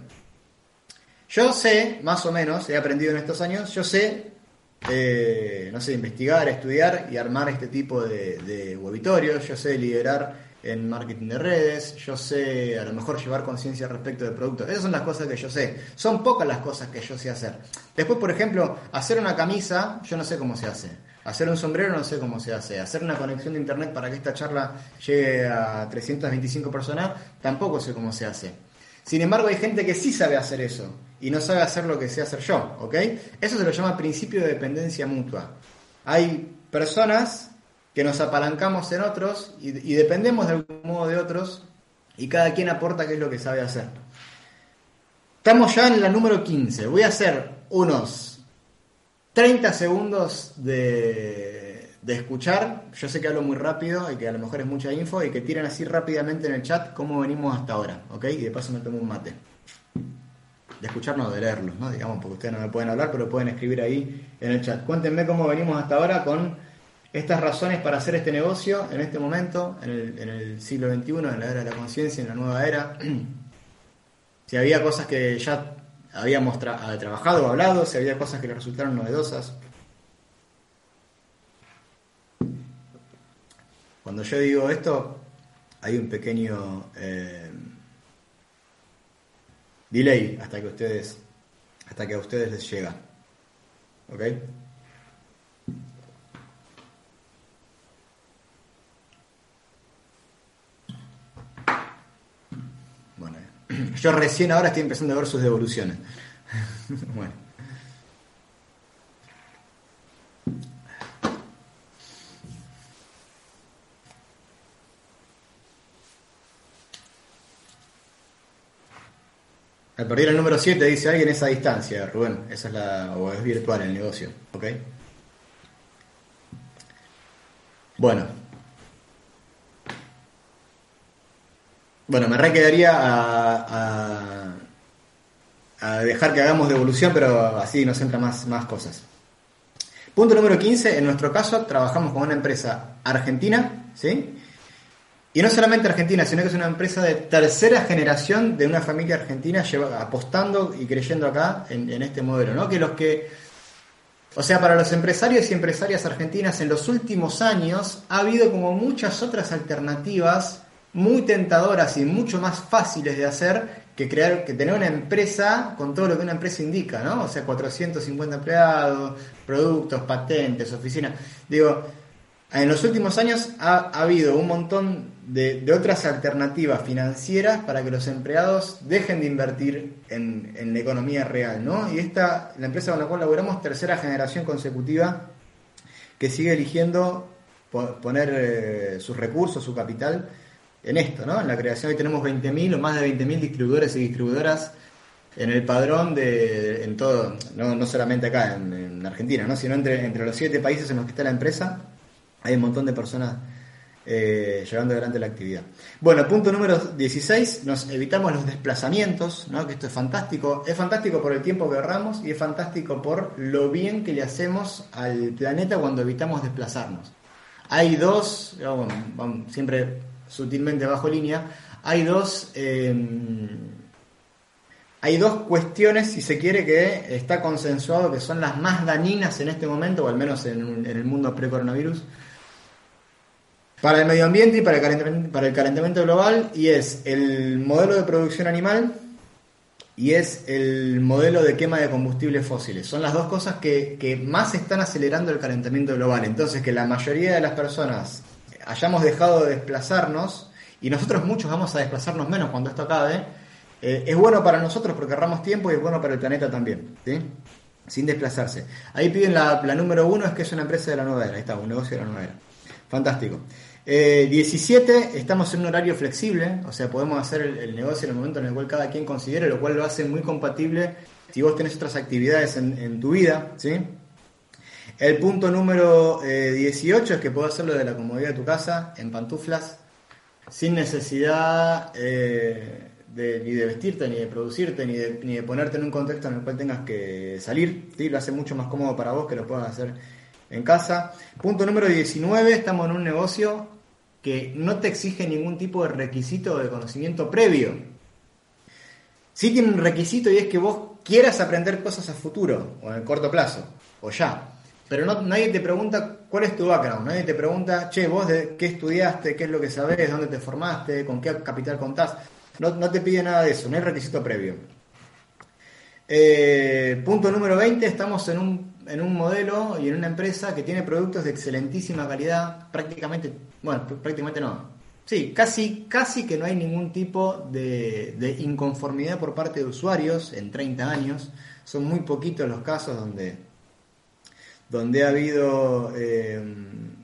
yo sé, más o menos, he aprendido en estos años, yo sé no sé, investigar, estudiar y armar este tipo de, de webitorios. Yo sé liderar en marketing de redes, yo sé a lo mejor llevar conciencia respecto del producto. Esas son las cosas que yo sé. Son pocas las cosas que yo sé hacer. Después, por ejemplo, hacer una camisa, yo no sé cómo se hace. Hacer un sombrero no sé cómo se hace. Hacer una conexión de internet para que esta charla llegue a 325 personas, tampoco sé cómo se hace. Sin embargo, hay gente que sí sabe hacer eso y no sabe hacer lo que sé hacer yo, ¿ok? Eso se lo llama principio de dependencia mutua. Hay personas que nos apalancamos en otros y, dependemos de algún modo de otros y cada quien aporta qué es lo que sabe hacer. Estamos ya en la número 15. Voy a hacer unos 30 segundos de, de, escuchar. Yo sé que hablo muy rápido y que a lo mejor es mucha info y que tiren así rápidamente en el chat cómo venimos hasta ahora, ¿ok? Y de paso me tomo un mate. De escucharnos, de leerlos, ¿no? Digamos, porque ustedes no me pueden hablar, pero pueden escribir ahí en el chat. Cuéntenme cómo venimos hasta ahora con estas razones para hacer este negocio en este momento, en el, siglo XXI, en la era de la conciencia, en la nueva era. si había cosas que ya habíamos trabajado o hablado, si había cosas que le resultaron novedosas. Cuando yo digo esto, hay un pequeño eh, delay hasta que ustedes, hasta que a ustedes les llega. ¿Ok? Yo recién ahora estoy empezando a ver sus devoluciones. bueno. Al perder el número 7 dice alguien esa distancia, Rubén. Esa es la. o es virtual el negocio. ¿Ok? Bueno, Bueno, me re quedaría a, dejar que hagamos devolución, pero así nos entra más, más cosas. Punto número 15, en nuestro caso trabajamos con una empresa argentina, ¿sí? Y no solamente argentina, sino que es una empresa de tercera generación de una familia argentina lleva, apostando y creyendo acá en, este modelo, ¿no? Que los que o sea, para los empresarios y empresarias argentinas en los últimos años ha habido como muchas otras alternativas muy tentadoras y mucho más fáciles de hacer que crear, que tener una empresa con todo lo que una empresa indica, ¿no? O sea, 450 empleados, productos, patentes, oficinas. Digo, en los últimos años ha, habido un montón de, otras alternativas financieras para que los empleados dejen de invertir en, la economía real, ¿no? Y esta, la empresa con la cual laboramos, tercera generación consecutiva, que sigue eligiendo poner eh, sus recursos, su capital, en esto, ¿no? En la creación hoy tenemos 20.000 o más de 20.000 distribuidores y distribuidoras en el padrón de, en todo, no, solamente acá en, Argentina, ¿no? sino entre, entre los siete países en los que está la empresa, hay un montón de personas eh, llevando adelante la actividad. Bueno, punto número 16, nos evitamos los desplazamientos, ¿no? que esto es fantástico. Es fantástico por el tiempo que ahorramos y es fantástico por lo bien que le hacemos al planeta cuando evitamos desplazarnos. Hay dos, siempre sutilmente bajo línea, hay dos, em, hay dos cuestiones, si se quiere, que está consensuado que son las más dañinas en este momento, o al menos en, el mundo pre-coronavirus, para el medio ambiente y para el, calentamiento, para el calentamiento global, y es el modelo de producción animal y es el modelo de quema de combustibles fósiles. Son las dos cosas que, más están acelerando el calentamiento global. Entonces, que la mayoría de las personas hayamos dejado de desplazarnos, y nosotros muchos vamos a desplazarnos menos cuando esto acabe, eh, es bueno para nosotros porque ahorramos tiempo y es bueno para el planeta también, sin desplazarse. Ahí piden la, número uno, es que es una empresa de la nueva ahí está, un negocio de la nueva. Fantástico. 17, eh, estamos en un horario flexible, o sea, podemos hacer el, negocio en el momento en el cual cada quien considere, lo cual lo hace muy compatible si vos tenés otras actividades en, tu vida, ¿sí? El punto número 18 eh, es que puedo hacerlo de la comodidad de tu casa, en pantuflas, sin necesidad eh, de, ni de vestirte, ni de producirte, ni de, ni de ponerte en un contexto en el cual tengas que salir. Lo hace mucho más cómodo para vos que lo puedas hacer en casa. Punto número 19, estamos en un negocio que no te exige ningún tipo de requisito de conocimiento previo. Sí tiene un requisito y es que vos quieras aprender cosas a futuro o en el corto plazo o ya. pero no, nadie te pregunta cuál es tu background, nadie te pregunta, che, vos de qué estudiaste, qué es lo que sabés, dónde te formaste, con qué capital contás. No, no te pide nada de eso, no hay requisito previo. Eh, punto número 20, estamos en un, en un modelo y en una empresa que tiene productos de excelentísima calidad, prácticamente, bueno, prácticamente no, Sí, casi, casi que no hay ningún tipo de, de, inconformidad por parte de usuarios en 30 años. Son muy poquitos los casos donde, donde ha habido eh,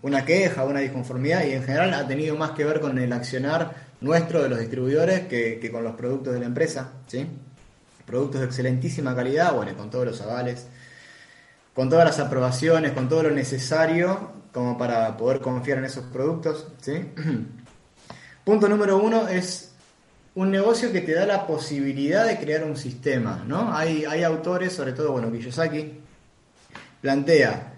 una queja, una disconformidad y en general ha tenido más que ver con el accionar nuestro de los distribuidores que, que con los productos de la empresa. ¿sí? Productos de excelentísima calidad, bueno, con todos los avales, con todas las aprobaciones, con todo lo necesario como para poder confiar en esos productos. ¿sí? Punto número uno es un negocio que te da la posibilidad de crear un sistema, ¿no? Hay, hay autores, sobre todo, bueno, Kiyosaki, plantea,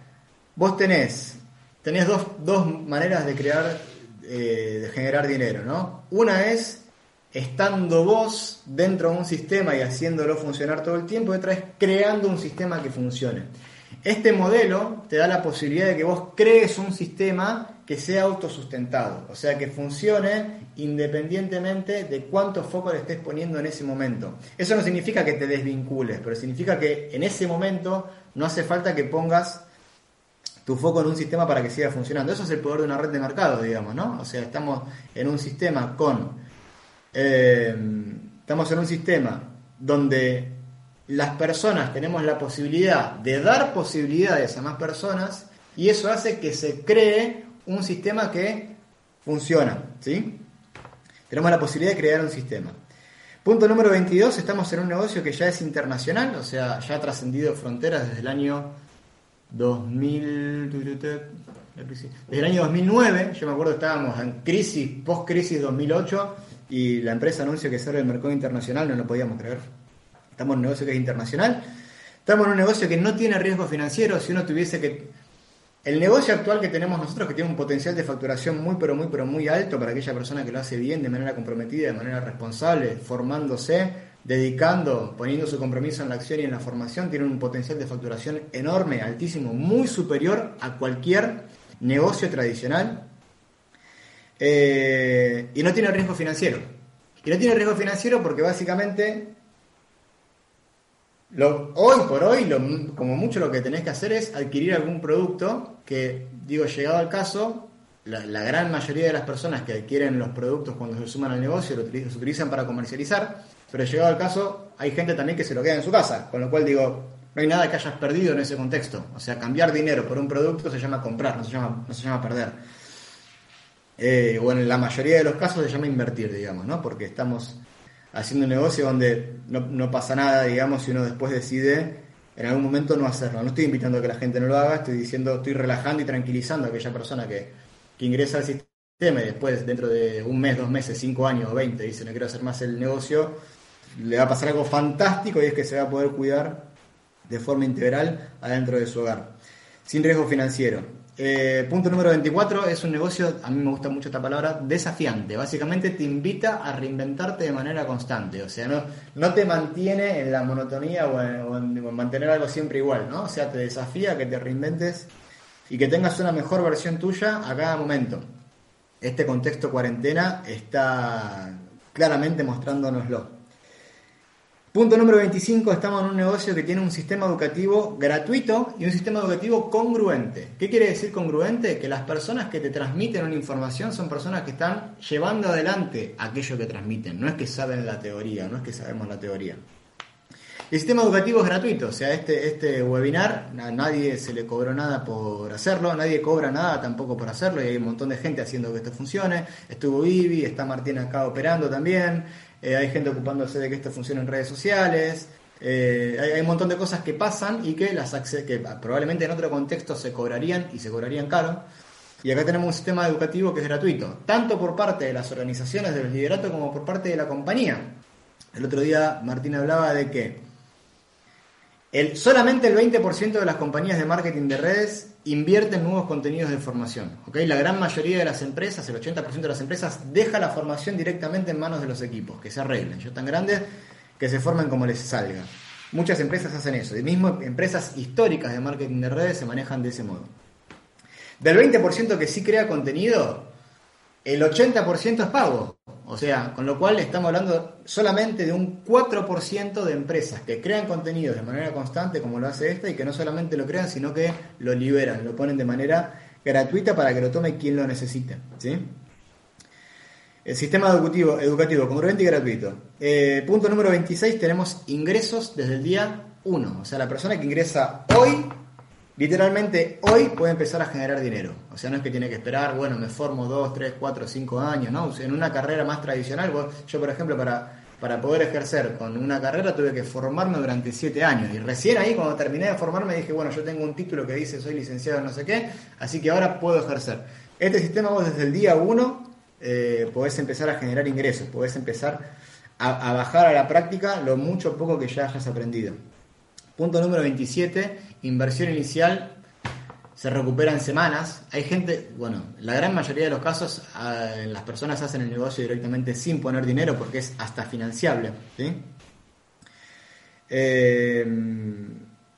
vos tenés, tenés dos, dos maneras de crear, eh, de generar dinero, ¿no? Una es estando vos dentro de un sistema y haciéndolo funcionar todo el tiempo, y otra es creando un sistema que funcione. Este modelo te da la posibilidad de que vos crees un sistema que sea autosustentado, o sea, que funcione independientemente de cuántos focos le estés poniendo en ese momento. Eso no significa que te desvincules, pero significa que en ese momento no hace falta que pongas tu foco en un sistema para que siga funcionando. Eso es el poder de una red de mercado, digamos, ¿no? O sea, estamos en un sistema con... Eh, estamos en un sistema donde las personas tenemos la posibilidad de dar posibilidades a más personas y eso hace que se cree un sistema que funciona, ¿sí? Tenemos la posibilidad de crear un sistema. Punto número 22, estamos en un negocio que ya es internacional, o sea, ya ha trascendido fronteras desde el año 2000, desde el año 2009, yo me acuerdo que estábamos en crisis, post-crisis 2008, y la empresa anunció que sale el mercado internacional, no lo podíamos creer. Estamos en un negocio que es internacional, estamos en un negocio que no tiene riesgo financiero, si uno tuviese que el negocio actual que tenemos nosotros, que tiene un potencial de facturación muy, pero muy, pero muy alto para aquella persona que lo hace bien, de manera comprometida, de manera responsable, formándose, dedicando, poniendo su compromiso en la acción y en la formación, tiene un potencial de facturación enorme, altísimo, muy superior a cualquier negocio tradicional. Eh, y no tiene riesgo financiero. Y no tiene riesgo financiero porque básicamente hoy por hoy, como mucho lo que tenés que hacer es adquirir algún producto que, digo, llegado al caso, la, gran mayoría de las personas que adquieren los productos cuando se suman al negocio los utilizan para comercializar, pero llegado al caso, hay gente también que se lo queda en su casa, con lo cual digo, no hay nada que hayas perdido en ese contexto. O sea, cambiar dinero por un producto se llama comprar, no se llama, no se llama perder. Eh, o en la mayoría de los casos se llama invertir, digamos, ¿no? Porque estamos haciendo un negocio donde no, pasa nada, digamos, si uno después decide en algún momento no hacerlo. No estoy invitando a que la gente no lo haga, estoy diciendo, estoy relajando y tranquilizando a aquella persona que, que ingresa al sistema y después, dentro de un mes, dos meses, cinco años o veinte, dice no quiero hacer más el negocio, le va a pasar algo fantástico y es que se va a poder cuidar de forma integral adentro de su hogar, sin riesgo financiero. Eh, punto número 24 es un negocio, a mí me gusta mucho esta palabra, desafiante. Básicamente te invita a reinventarte de manera constante. O sea, no, te mantiene en la monotonía o en, mantener algo siempre igual, ¿no? O sea, te desafía a que te reinventes y que tengas una mejor versión tuya a cada momento. Este contexto cuarentena está claramente mostrándonoslo. Punto número 25, estamos en un negocio que tiene un sistema educativo gratuito y un sistema educativo congruente. ¿Qué quiere decir congruente? Que las personas que te transmiten una información son personas que están llevando adelante aquello que transmiten. No es que saben la teoría, no es que sabemos la teoría. El sistema educativo es gratuito, o sea, este, este webinar, nadie se le cobró nada por hacerlo, nadie cobra nada tampoco por hacerlo, y hay un montón de gente haciendo que esto funcione. Estuvo Vivi, está Martín acá operando también. Eh, hay gente ocupándose de que esto funcione en redes sociales, eh, hay, un montón de cosas que pasan y que, las que probablemente en otro contexto se cobrarían y se cobrarían caro. Y acá tenemos un sistema educativo que es gratuito, tanto por parte de las organizaciones del liderato como por parte de la compañía. El otro día Martín hablaba de que solamente el 20% de las compañías de marketing de redes invierte en nuevos contenidos de formación. La gran mayoría de las empresas, el 80% de las empresas, deja la formación directamente en manos de los equipos, que se arreglen. Yo tan grandes que se formen como les salga. Muchas empresas hacen eso. Y mismo empresas históricas de marketing de redes se manejan de ese modo. Del 20% que sí crea contenido, el 80% es pago. O sea, con lo cual estamos hablando solamente de un 4% de empresas que crean contenido de manera constante, como lo hace esta, y que no solamente lo crean, sino que lo liberan, lo ponen de manera gratuita para que lo tome quien lo necesite. ¿sí? El sistema educativo, educativo congruente y gratuito. Eh, punto número 26, tenemos ingresos desde el día 1. O sea, la persona que ingresa hoy literalmente hoy puede empezar a generar dinero. O sea, no es que tiene que esperar, bueno, me formo 2, 3, 4, 5 años, ¿no? en una carrera más tradicional, yo por ejemplo, para, para poder ejercer con una carrera tuve que formarme durante 7 años. Y recién ahí, cuando terminé de formarme, dije, bueno, yo tengo un título que dice soy licenciado en no sé qué, así que ahora puedo ejercer. Este sistema vos desde el día 1 eh, podés empezar a generar ingresos, podés empezar a, a bajar a la práctica lo mucho poco que ya hayas aprendido. Punto número 27, inversión inicial se recupera en semanas. Hay gente, bueno, la gran mayoría de los casos ah, las personas hacen el negocio directamente sin poner dinero porque es hasta financiable. Eh,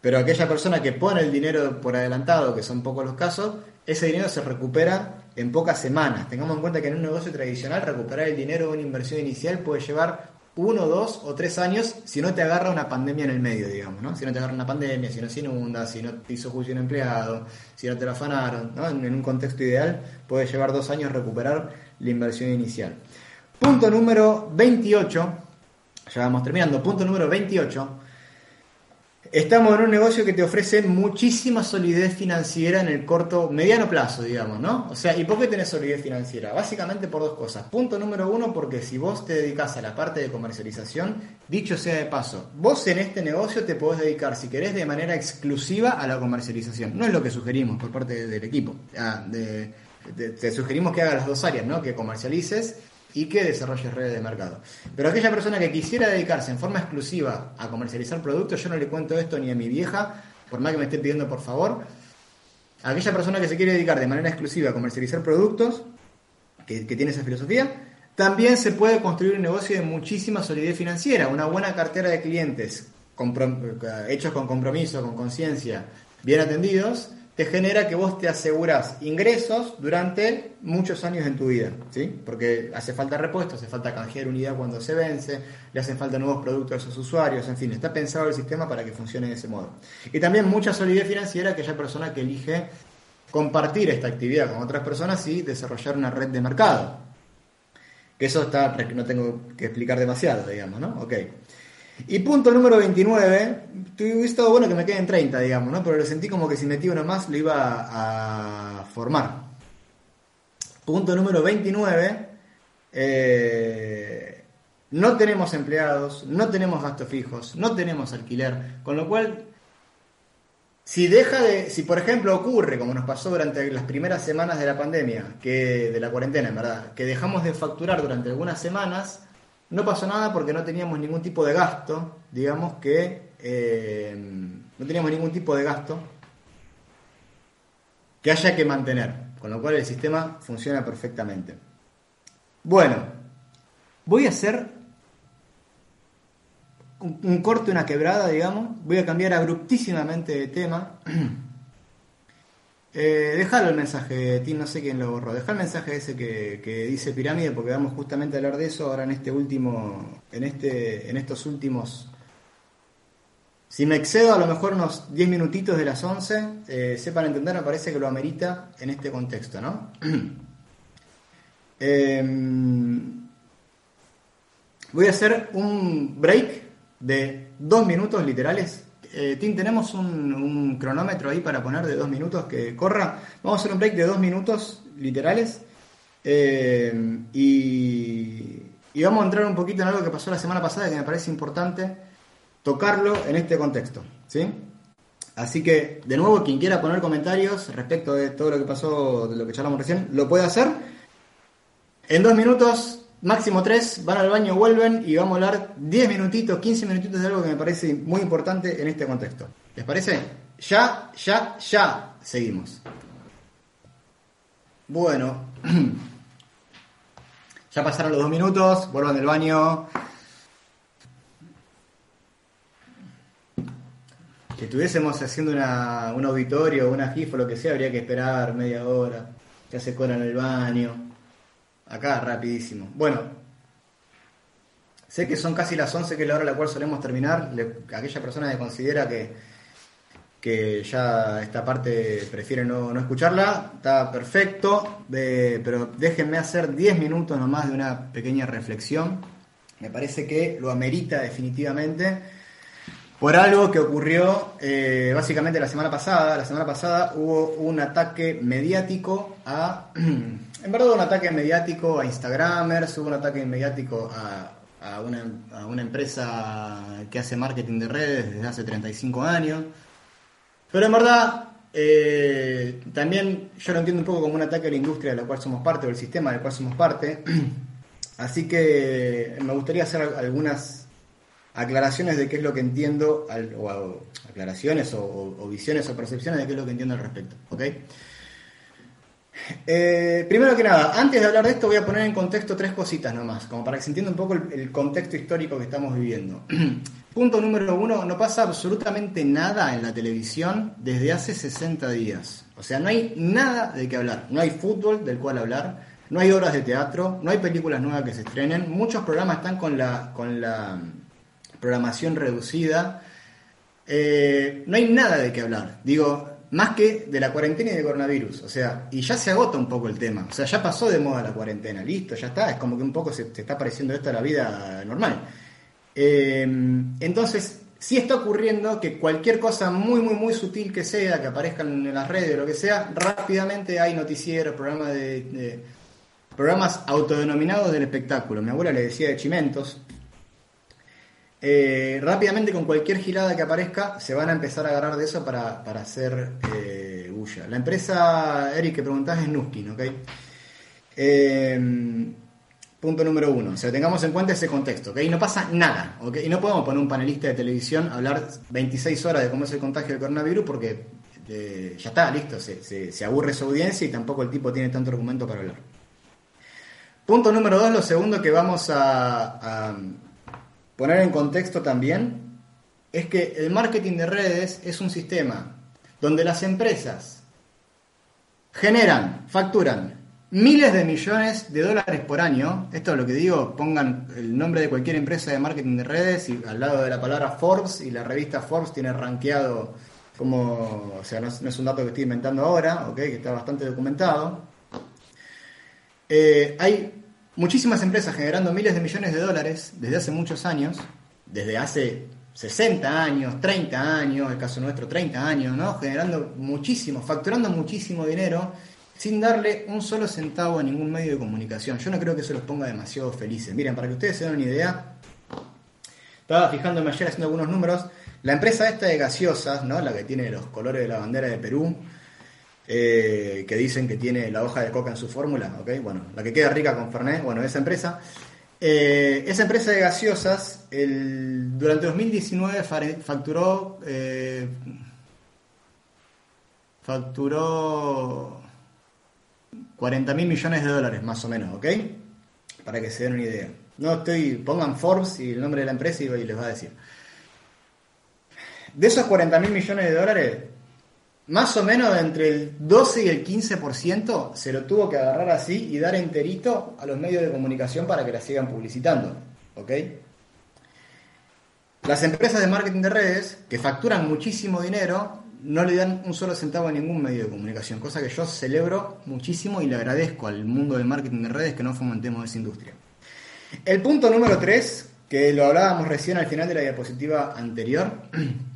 pero aquella persona que pone el dinero por adelantado, que son pocos los casos, ese dinero se recupera en pocas semanas. Tengamos en cuenta que en un negocio tradicional recuperar el dinero de una inversión inicial puede llevar uno, dos o tres años si no te agarra una pandemia en el medio, digamos, ¿no? Si no te agarra una pandemia, si no se inunda, si no te hizo juicio un empleado, si no te lo afanaron, ¿no? En, un contexto ideal puede llevar dos años recuperar la inversión inicial. Punto número 28, ya vamos terminando, punto número 28, Estamos en un negocio que te ofrece muchísima solidez financiera en el corto, mediano plazo, digamos, ¿no? O sea, ¿y por qué tenés solidez financiera? Básicamente por dos cosas. Punto número uno, porque si vos te dedicas a la parte de comercialización, dicho sea de paso, vos en este negocio te podés dedicar, si querés, de manera exclusiva a la comercialización. No es lo que sugerimos por parte del equipo. Ah, te sugerimos que hagas las dos áreas, ¿no? Que comercialices y que desarrolle redes de mercado. Pero aquella persona que quisiera dedicarse en forma exclusiva a comercializar productos, yo no le cuento esto ni a mi vieja, por más que me esté pidiendo por favor. Aquella persona que se quiere dedicar de manera exclusiva a comercializar productos, que, tiene esa filosofía, también se puede construir un negocio de muchísima solidez financiera, una buena cartera de clientes hechos con compromiso, con conciencia, bien atendidos, te genera que vos te aseguras ingresos durante muchos años en tu vida, ¿sí? Porque hace falta repuesto, hace falta canjear unidad cuando se vence, le hacen falta nuevos productos a esos usuarios, en fin, está pensado el sistema para que funcione de ese modo. Y también mucha solidez financiera aquella persona que elige compartir esta actividad con otras personas y desarrollar una red de mercado. Que eso está, no tengo que explicar demasiado, digamos, ¿no? Ok. Y punto número 29, hubiese estado bueno que me queden 30, digamos, ¿no? Pero lo sentí como que si metí uno más lo iba a formar. Punto número 29, eh, no tenemos empleados, no tenemos gastos fijos, no tenemos alquiler, con lo cual, si deja de, si por ejemplo ocurre, como nos pasó durante las primeras semanas de la pandemia, que de la cuarentena, en verdad, que dejamos de facturar durante algunas semanas, no pasó nada porque no teníamos ningún tipo de gasto, digamos que eh, no teníamos ningún tipo de gasto que haya que mantener, con lo cual el sistema funciona perfectamente. Bueno, voy a hacer un, un corte, una quebrada, digamos, voy a cambiar abruptísimamente de tema. Eh, el mensaje, Tim, no sé quién lo borró. Deja el mensaje ese que, dice pirámide, porque vamos justamente a hablar de eso ahora en este último, en este, en estos últimos. Si me excedo a lo mejor unos 10 minutitos de las 11, eh, sepan entender, me parece que lo amerita en este contexto, ¿no? Em, voy a hacer un break de dos minutos literales eh, Tim, tenemos un, cronómetro ahí para poner de dos minutos que corra. Vamos a hacer un break de dos minutos literales. Eh, y, vamos a entrar un poquito en algo que pasó la semana pasada que me parece importante tocarlo en este contexto. ¿sí? Así que, de nuevo, quien quiera poner comentarios respecto de todo lo que pasó, de lo que charlamos recién, lo puede hacer. En dos minutos máximo tres, van al baño, vuelven y vamos a hablar 10 minutitos, 15 minutitos de algo que me parece muy importante en este contexto. ¿Les parece? Ya, ya, ya seguimos. Bueno, ya pasaron los dos minutos, vuelvan del baño. Si estuviésemos haciendo una, un auditorio, una GIF lo que sea, habría que esperar media hora, ya se cola en el baño. Acá, rapidísimo. Bueno, sé que son casi las 11, que es la hora a la cual solemos terminar. aquella persona que considera que, que ya esta parte prefiere no, no escucharla, está perfecto, pero déjenme hacer 10 minutos nomás de una pequeña reflexión. Me parece que lo amerita definitivamente por algo que ocurrió eh, básicamente la semana pasada. La semana pasada hubo un ataque mediático a, en verdad un ataque mediático a Instagramers, hubo un ataque mediático a, una, empresa que hace marketing de redes desde hace 35 años. Pero en verdad eh, también yo lo entiendo un poco como un ataque a la industria de la cual somos parte, o el sistema del cual somos parte. Así que me gustaría hacer algunas aclaraciones de qué es lo que entiendo, o, aclaraciones o, visiones o percepciones de qué es lo que entiendo al respecto. ¿ok? Eh, primero que nada, antes de hablar de esto voy a poner en contexto tres cositas nomás, como para que se entienda un poco el, contexto histórico que estamos viviendo. Punto número uno, no pasa absolutamente nada en la televisión desde hace 60 días. O sea, no hay nada de qué hablar. No hay fútbol del cual hablar, no hay obras de teatro, no hay películas nuevas que se estrenen. Muchos programas están con la, con la programación reducida. Eh, no hay nada de qué hablar. Digo, más que de la cuarentena y de coronavirus. O sea, y ya se agota un poco el tema. O sea, ya pasó de moda la cuarentena. Listo, ya está. Es como que un poco se, está pareciendo esto a la vida normal. Eh, entonces, sí está ocurriendo que cualquier cosa muy, muy, muy sutil que sea, que aparezca en las redes o lo que sea, rápidamente hay noticieros, programas de programas autodenominados del espectáculo. Mi abuela le decía de chimentos, eh, rápidamente con cualquier girada que aparezca se van a empezar a agarrar de eso para, hacer eh, bulla. La empresa, Eric, que preguntás es Nuskin, ¿ok? Eh, punto número uno, o sea, tengamos en cuenta ese contexto, ¿ok? No pasa nada, ¿ok? Y no podemos poner un panelista de televisión a hablar 26 horas de cómo es el contagio del coronavirus porque ya está, listo, se, aburre su audiencia y tampoco el tipo tiene tanto argumento para hablar. Punto número dos, lo segundo que vamos a poner en contexto también es que el marketing de redes es un sistema donde las empresas generan, facturan miles de millones de dólares por año. Esto es lo que digo, pongan el nombre de cualquier empresa de marketing de redes y al lado de la palabra Forbes y la revista Forbes tiene rankeado como, o sea, no es, un dato que estoy inventando ahora, que está bastante documentado. Eh, hay muchísimas empresas generando miles de millones de dólares desde hace muchos años, desde hace 60 años, 30 años, el caso nuestro 30 años, ¿no? Generando muchísimo, facturando muchísimo dinero sin darle un solo centavo a ningún medio de comunicación. Yo no creo que eso los ponga demasiado felices. Miren, para que ustedes se den una idea, estaba fijándome ayer haciendo algunos números, la empresa esta de gaseosas, ¿no? La que tiene los colores de la bandera de Perú, eh, que dicen que tiene la hoja de coca en su fórmula, ¿ok? Bueno, la que queda rica con Fernet, bueno, esa empresa. Eh, esa empresa de gaseosas, durante 2019 facturó, eh, facturó 40 mil millones de dólares, más o menos, ¿ok? Para que se den una idea. No estoy, pongan Forbes y el nombre de la empresa y, les va a decir. De esos 40 mil millones de dólares, más o menos entre el 12 y el 15% se lo tuvo que agarrar así y dar enterito a los medios de comunicación para que la sigan publicitando. ¿Ok? Las empresas de marketing de redes, que facturan muchísimo dinero, no le dan un solo centavo a ningún medio de comunicación, cosa que yo celebro muchísimo y le agradezco al mundo del marketing de redes que no fomentemos esa industria. El punto número 3, que lo hablábamos recién al final de la diapositiva anterior,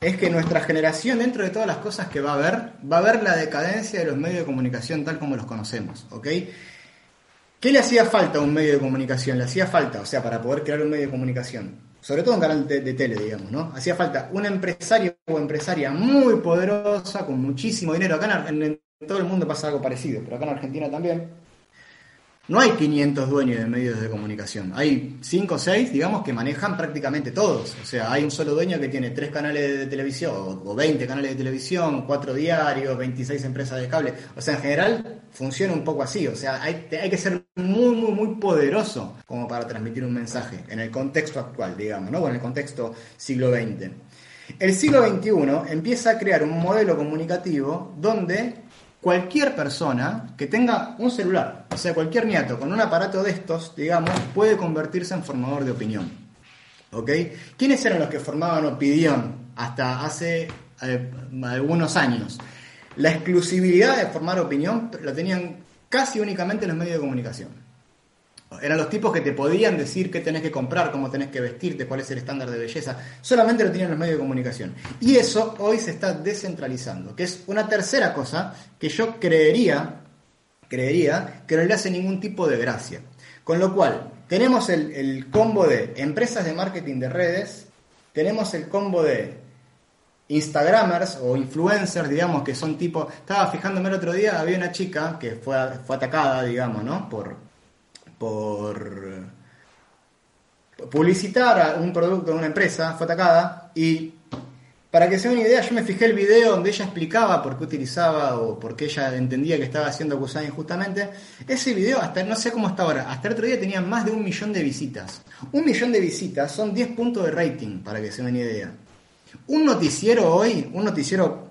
es que nuestra generación, dentro de todas las cosas que va a haber, va a ver la decadencia de los medios de comunicación tal como los conocemos, ¿ok? ¿Qué le hacía falta a un medio de comunicación? Le hacía falta, o sea, para poder crear un medio de comunicación, sobre todo un canal de, tele, digamos, ¿no? Hacía falta un empresario o empresaria muy poderosa, con muchísimo dinero. Acá en todo el mundo pasa algo parecido, pero acá en Argentina también no hay 500 dueños de medios de comunicación, hay 5 o 6, digamos, que manejan prácticamente todos. O sea, hay un solo dueño que tiene 3 canales de televisión, o 20 canales de televisión, 4 diarios, 26 empresas de cable. O sea, en general funciona un poco así. O sea, hay, hay que ser muy, muy, muy poderoso como para transmitir un mensaje en el contexto actual, digamos, ¿no? O en el contexto siglo XX. El siglo XXI empieza a crear un modelo comunicativo donde cualquier persona que tenga un celular, o sea, cualquier nieto con un aparato de estos, digamos, puede convertirse en formador de opinión. ¿Ok? ¿Quiénes eran los que formaban opinión hasta hace eh, algunos años? La exclusividad de formar opinión la tenían casi únicamente los medios de comunicación. Eran los tipos que te podían decir qué tenés que comprar, cómo tenés que vestirte, cuál es el estándar de belleza. Solamente lo tenían los medios de comunicación. Y eso hoy se está descentralizando, que es una tercera cosa que yo creería, creería que no le hace ningún tipo de gracia. Con lo cual, tenemos el, el combo de empresas de marketing de redes, tenemos el combo de Instagramers o influencers, digamos, que son tipo. Estaba fijándome el otro día, había una chica que fue, fue atacada, digamos, ¿no? Por, por publicitar un producto de una empresa, fue atacada y para que se den una idea, yo me fijé el video donde ella explicaba por qué utilizaba o por qué ella entendía que estaba siendo acusada injustamente. Ese video, hasta no sé cómo está ahora, hasta el otro día tenía más de un millón de visitas. Un millón de visitas son 10 puntos de rating, para que se den una idea. Un noticiero hoy, un noticiero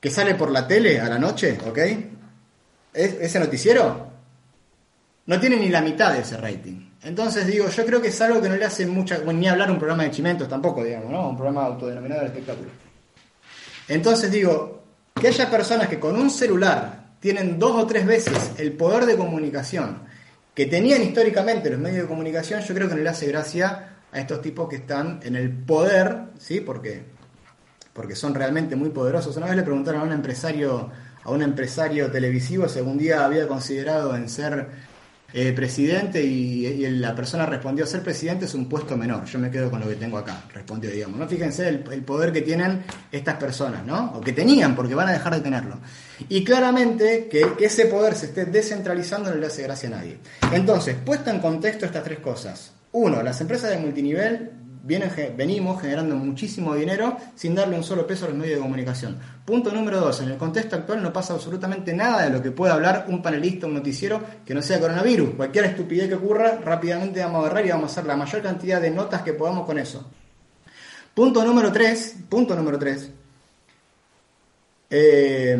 que sale por la tele a la noche, ¿ok? ese noticiero no tiene ni la mitad de ese rating. Entonces digo, yo creo que es algo que no le hace mucha, ni hablar un programa de chimentos tampoco, digamos, ¿no? Un programa autodenominado de espectáculo. Entonces digo, que haya personas que con un celular tienen dos o tres veces el poder de comunicación que tenían históricamente los medios de comunicación, yo creo que no le hace gracia a estos tipos que están en el poder, ¿sí? Porque, porque son realmente muy poderosos. Una vez le preguntaron a un empresario, a un empresario televisivo si algún día había considerado en ser eh, presidente y, la persona respondió, ser presidente es un puesto menor, yo me quedo con lo que tengo acá, respondió, digamos. ¿no? Fíjense el, poder que tienen estas personas, ¿no? O que tenían, porque van a dejar de tenerlo. Y claramente que, que ese poder se esté descentralizando no le hace gracia a nadie. Entonces, puesta en contexto estas tres cosas. Uno, las empresas de multinivel venimos generando muchísimo dinero sin darle un solo peso a los medios de comunicación. Punto número dos, en el contexto actual no pasa absolutamente nada de lo que pueda hablar un panelista, un noticiero que no sea coronavirus. Cualquier estupidez que ocurra, rápidamente vamos a agarrar y vamos a hacer la mayor cantidad de notas que podamos con eso. Punto número tres, punto número tres. Eh,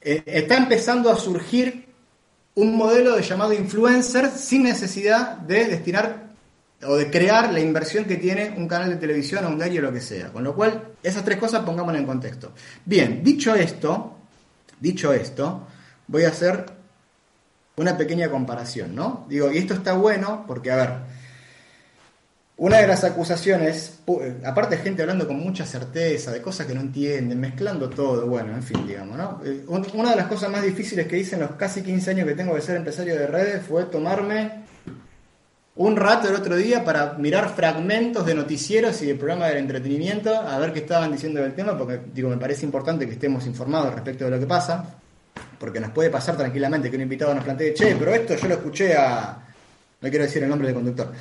eh, está empezando a surgir un modelo de llamado influencer sin necesidad de destinar o de crear la inversión que tiene un canal de televisión o un diario o lo que sea. Con lo cual, esas tres cosas pongámoslas en contexto. Bien, dicho esto, dicho esto, voy a hacer una pequeña comparación, ¿no? Digo, y esto está bueno porque, a ver, una de las acusaciones, aparte gente hablando con mucha certeza, de cosas que no entienden, mezclando todo, bueno, en fin, digamos, ¿no? Eh, una de las cosas más difíciles que hice en los casi 15 años que tengo de ser empresario de redes fue tomarme un rato el otro día para mirar fragmentos de noticieros y de programas del entretenimiento, a ver qué estaban diciendo del tema, porque digo, me parece importante que estemos informados respecto de lo que pasa, porque nos puede pasar tranquilamente que un invitado nos plantee, che, pero esto yo lo escuché a... no quiero decir el nombre del conductor.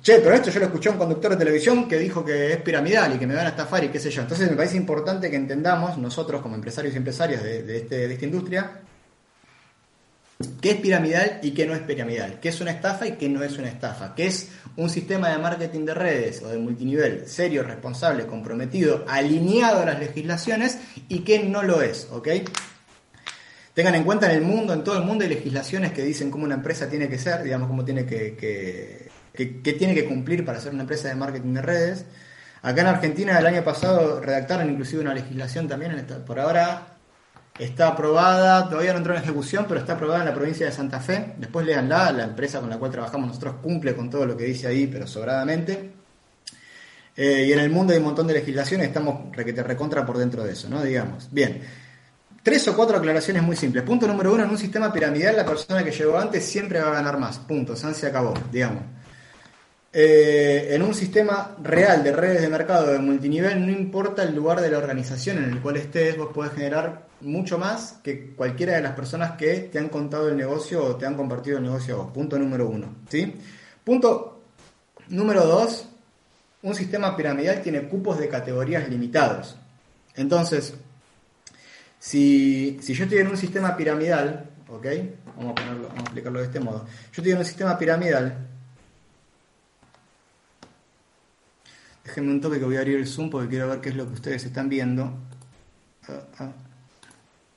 Che, pero esto yo lo escuché a un conductor de televisión que dijo que es piramidal y que me van a estafar y qué sé yo. Entonces me parece importante que entendamos, nosotros como empresarios y empresarias de, este, de esta industria, qué es piramidal y qué no es piramidal, qué es una estafa y qué no es una estafa, qué es un sistema de marketing de redes o de multinivel serio, responsable, comprometido, alineado a las legislaciones y qué no lo es, ¿ok? Tengan en cuenta en el mundo, en todo el mundo hay legislaciones que dicen cómo una empresa tiene que ser, digamos, cómo tiene que, que, tiene que cumplir para ser una empresa de marketing de redes. Acá en Argentina el año pasado redactaron inclusive una legislación también, por ahora Está aprobada, todavía no entró en ejecución, pero está aprobada en la provincia de Santa Fe. Después leanla, la empresa con la cual trabajamos nosotros cumple con todo lo que dice ahí, pero sobradamente. Eh, y en el mundo hay un montón de legislaciones, estamos requete recontra por dentro de eso, ¿no? Digamos. Bien. Tres o cuatro aclaraciones muy simples. Punto número uno, en un sistema piramidal la persona que llegó antes siempre va a ganar más. Punto. San se acabó, digamos. Eh, en un sistema real de redes de mercado de multinivel, no importa el lugar de la organización en el cual estés, vos podés generar mucho más que cualquiera de las personas que te han contado el negocio o te han compartido el negocio. Punto número uno. ¿sí? Punto número dos, un sistema piramidal tiene cupos de categorías limitados. Entonces, si, si yo estoy en un sistema piramidal, ¿ok? Vamos a, ponerlo, vamos a explicarlo de este modo. Yo estoy en un sistema piramidal Déjenme un toque que voy a abrir el Zoom porque quiero ver qué es lo que ustedes están viendo. Ah, ah.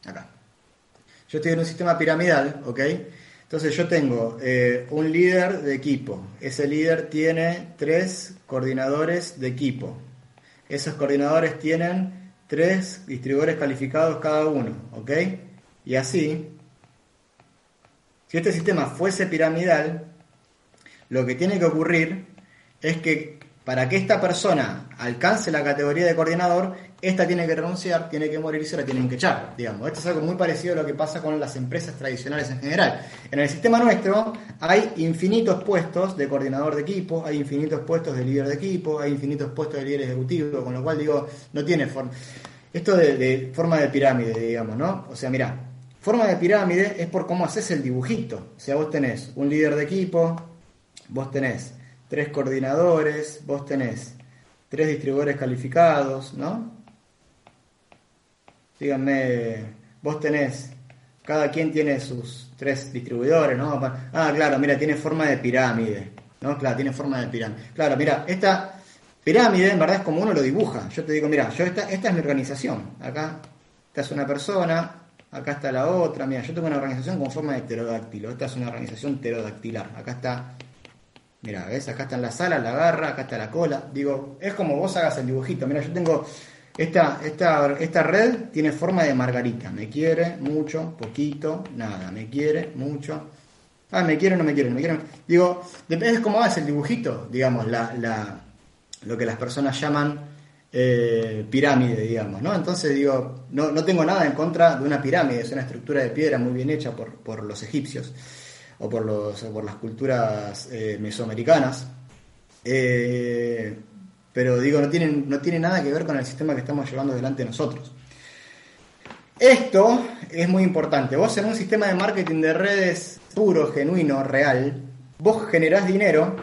Acá. Yo estoy en un sistema piramidal, ¿ok? Entonces yo tengo eh, un líder de equipo. Ese líder tiene tres coordinadores de equipo. Esos coordinadores tienen tres distribuidores calificados cada uno, ¿ok? Y así, si este sistema fuese piramidal, lo que tiene que ocurrir es que para que esta persona alcance la categoría de coordinador, esta tiene que renunciar, tiene que morir y se la tienen que echar, digamos. Esto es algo muy parecido a lo que pasa con las empresas tradicionales en general. En el sistema nuestro hay infinitos puestos de coordinador de equipo, hay infinitos puestos de líder de equipo, hay infinitos puestos de líder ejecutivo, con lo cual digo, no tiene forma. Esto de, de forma de pirámide, digamos, ¿no? O sea, mira, forma de pirámide es por cómo haces el dibujito. O sea, vos tenés un líder de equipo, vos tenés tres coordinadores, vos tenés tres distribuidores calificados, ¿no? Díganme, vos tenés, cada quien tiene sus tres distribuidores, ¿no? Ah, claro, mira, tiene forma de pirámide, ¿no? Claro, tiene forma de pirámide. Claro, mira, esta pirámide en verdad es como uno lo dibuja. Yo te digo, mira, yo esta, esta es mi organización. Acá, esta es una persona, acá está la otra. Mira, yo tengo una organización con forma de pterodáctilo. Esta es una organización pterodactilar. Acá está Mira, ¿ves? Acá está en la sala, la garra, acá está la cola. Digo, es como vos hagas el dibujito. Mira, yo tengo. Esta, esta, esta red tiene forma de margarita. Me quiere mucho, poquito, nada. Me quiere mucho. Ah, me quiere, no me quiere, no me quiere. Digo, depende de cómo hagas el dibujito, digamos, la, la, lo que las personas llaman eh, pirámide, digamos, ¿no? Entonces digo, no, no tengo nada en contra de una pirámide, es una estructura de piedra muy bien hecha por, por los egipcios o por, los, por las culturas eh, mesoamericanas. Eh, pero digo, no tiene, no tiene nada que ver con el sistema que estamos llevando delante nosotros. Esto es muy importante. Vos en un sistema de marketing de redes puro, genuino, real, vos generás dinero,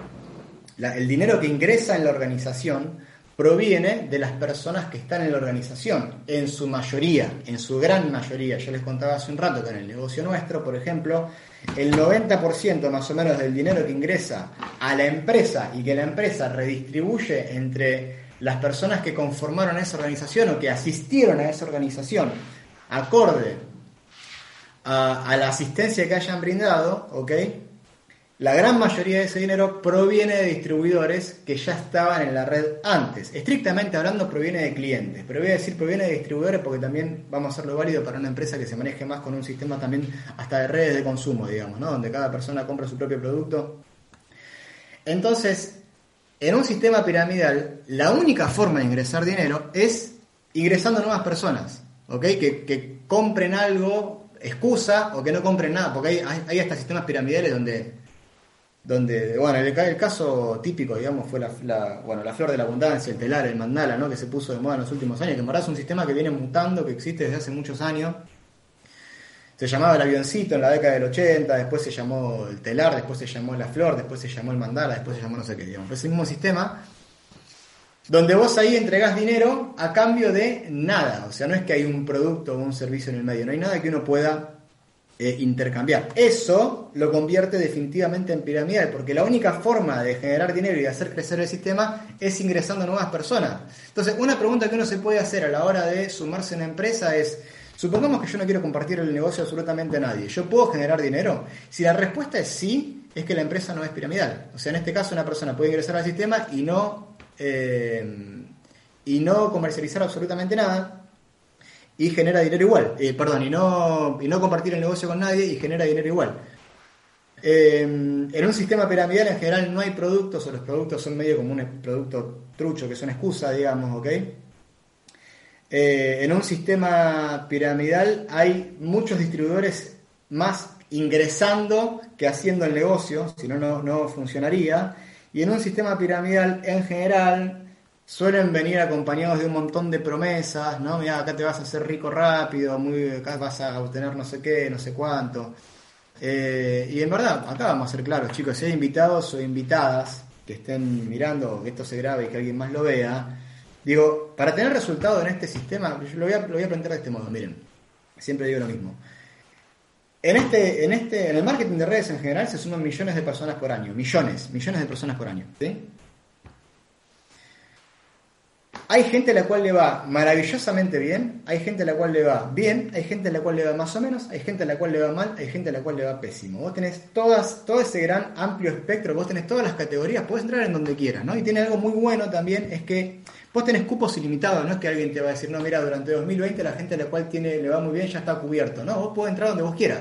el dinero que ingresa en la organización proviene de las personas que están en la organización, en su mayoría, en su gran mayoría. Yo les contaba hace un rato que en el negocio nuestro, por ejemplo, el 90% más o menos del dinero que ingresa a la empresa y que la empresa redistribuye entre las personas que conformaron esa organización o que asistieron a esa organización, acorde a, la asistencia que hayan brindado, ¿ok? La gran mayoría de ese dinero proviene de distribuidores que ya estaban en la red antes. Estrictamente hablando, proviene de clientes. Pero voy a decir proviene de distribuidores porque también vamos a hacerlo válido para una empresa que se maneje más con un sistema también hasta de redes de consumo, digamos, ¿no? Donde cada persona compra su propio producto. Entonces, en un sistema piramidal, la única forma de ingresar dinero es ingresando nuevas personas, ¿ok? Que, compren algo, excusa, o que no compren nada, porque hay, hay hasta sistemas piramidales donde donde, bueno, el, caso típico, digamos, fue la, bueno, la flor de la abundancia, el telar, el mandala, ¿no? que se puso de moda en los últimos años, que en un sistema que viene mutando, que existe desde hace muchos años. Se llamaba el avioncito en la década del 80, después se llamó el telar, después se llamó la flor, después se llamó el mandala, después se llamó no sé qué, digamos. Es el mismo sistema donde vos ahí entregás dinero a cambio de nada. O sea, no es que hay un producto o un servicio en el medio, no hay nada que uno pueda eh, intercambiar. Eso lo convierte definitivamente en piramidal, porque la única forma de generar dinero y de hacer crecer el sistema es ingresando nuevas personas. Entonces, una pregunta que uno se puede hacer a la hora de sumarse a una empresa es, supongamos que yo no quiero compartir el negocio absolutamente a nadie, ¿yo puedo generar dinero? Si la respuesta es sí, es que la empresa no es piramidal. O sea, en este caso una persona puede ingresar al sistema y no... Eh, y no comercializar absolutamente nada, y genera dinero igual. Eh, perdón, y no, y no compartir el negocio con nadie y genera dinero igual. Eh, en un sistema piramidal en general no hay productos o los productos son medio como un producto trucho, que son excusa, digamos, ¿ok? Eh, en un sistema piramidal hay muchos distribuidores más ingresando que haciendo el negocio, si no, no funcionaría. Y en un sistema piramidal en general suelen venir acompañados de un montón de promesas, ¿no? Mira, acá te vas a hacer rico rápido, muy, acá vas a obtener no sé qué, no sé cuánto. Eh, y en verdad, acá vamos a ser claros, chicos, si hay invitados o invitadas que estén mirando, que esto se grabe y que alguien más lo vea, digo, para tener resultado en este sistema, yo lo voy a, lo voy a plantear de este modo, miren, siempre digo lo mismo. En este, en este, en el marketing de redes en general se suman millones de personas por año, millones, millones de personas por año, ¿sí? Hay gente a la cual le va maravillosamente bien, hay gente a la cual le va bien, hay gente a la cual le va más o menos, hay gente a la cual le va mal, hay gente a la cual le va pésimo. Vos tenés todas, todo ese gran amplio espectro, vos tenés todas las categorías, podés entrar en donde quieras, ¿no? Y tiene algo muy bueno también, es que vos tenés cupos ilimitados, no es que alguien te va a decir, no, mira, durante 2020 la gente a la cual tiene, le va muy bien ya está cubierto, no, vos podés entrar donde vos quieras.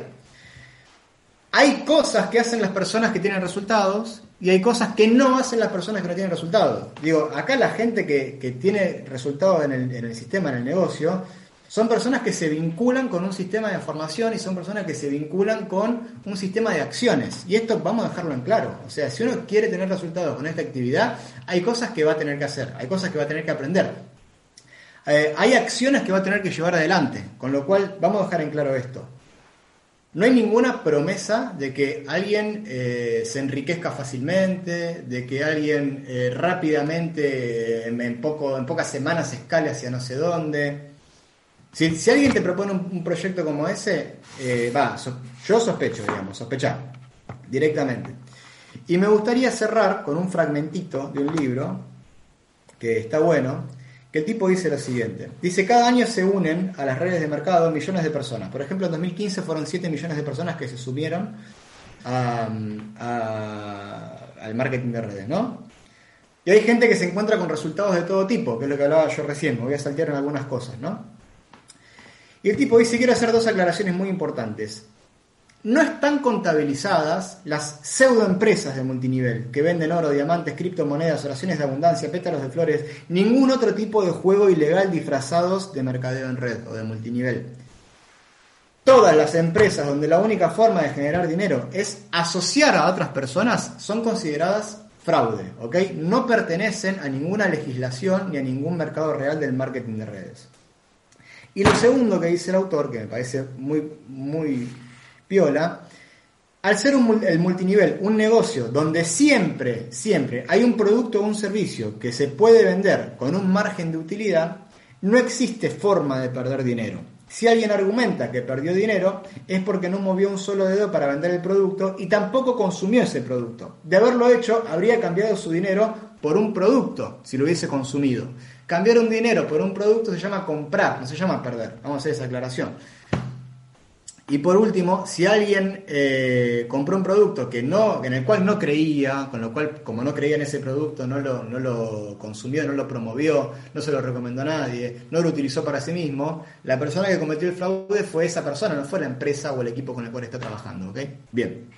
Hay cosas que hacen las personas que tienen resultados y hay cosas que no hacen las personas que no tienen resultados. Digo, acá la gente que, tiene resultados en el, en el, sistema, en el negocio, son personas que se vinculan con un sistema de información y son personas que se vinculan con un sistema de acciones. Y esto vamos a dejarlo en claro. O sea, si uno quiere tener resultados con esta actividad, hay cosas que va a tener que hacer, hay cosas que va a tener que aprender. Eh, hay acciones que va a tener que llevar adelante, con lo cual vamos a dejar en claro esto. No hay ninguna promesa de que alguien eh, se enriquezca fácilmente, de que alguien eh, rápidamente, en, poco, en pocas semanas, escale hacia no sé dónde. Si, alguien te propone un, proyecto como ese, eh, va, yo sospecho, digamos, sospechar directamente. Y me gustaría cerrar con un fragmentito de un libro que está bueno, el tipo dice lo siguiente. Dice, cada año se unen a las redes de mercado millones de personas. Por ejemplo, en 2015 fueron 7 millones de personas que se subieron al marketing de redes, ¿no? Y hay gente que se encuentra con resultados de todo tipo, que es lo que hablaba yo recién, me voy a saltear en algunas cosas, ¿no? Y el tipo dice, quiero hacer dos aclaraciones muy importantes no están contabilizadas las pseudoempresas de multinivel que venden oro, diamantes, criptomonedas, oraciones de abundancia, pétalos de flores, ningún otro tipo de juego ilegal disfrazados de mercadeo en red o de multinivel. Todas las empresas donde la única forma de generar dinero es asociar a otras personas son consideradas fraude, ¿ok? No pertenecen a ninguna legislación ni a ningún mercado real del marketing de redes. Y lo segundo que dice el autor, que me parece muy, muy piola, al ser el multinivel un negocio donde siempre, siempre hay un producto o un servicio que se puede vender con un margen de utilidad, no existe forma de perder dinero. Si alguien argumenta que perdió dinero es porque no movió un solo dedo para vender el producto y tampoco consumió ese producto. De haberlo hecho, habría cambiado su dinero por un producto, si lo hubiese consumido. Cambiar un dinero por un producto se llama comprar, no se llama perder. Vamos a hacer esa aclaración. Y por último, si alguien eh, compró un producto que no, en el cual no creía, con lo cual, como no creía en ese producto, no lo, no lo consumió, no lo promovió, no se lo recomendó a nadie, no lo utilizó para sí mismo, la persona que cometió el fraude fue esa persona, no fue la empresa o el equipo con el cual está trabajando. ¿ok? Bien.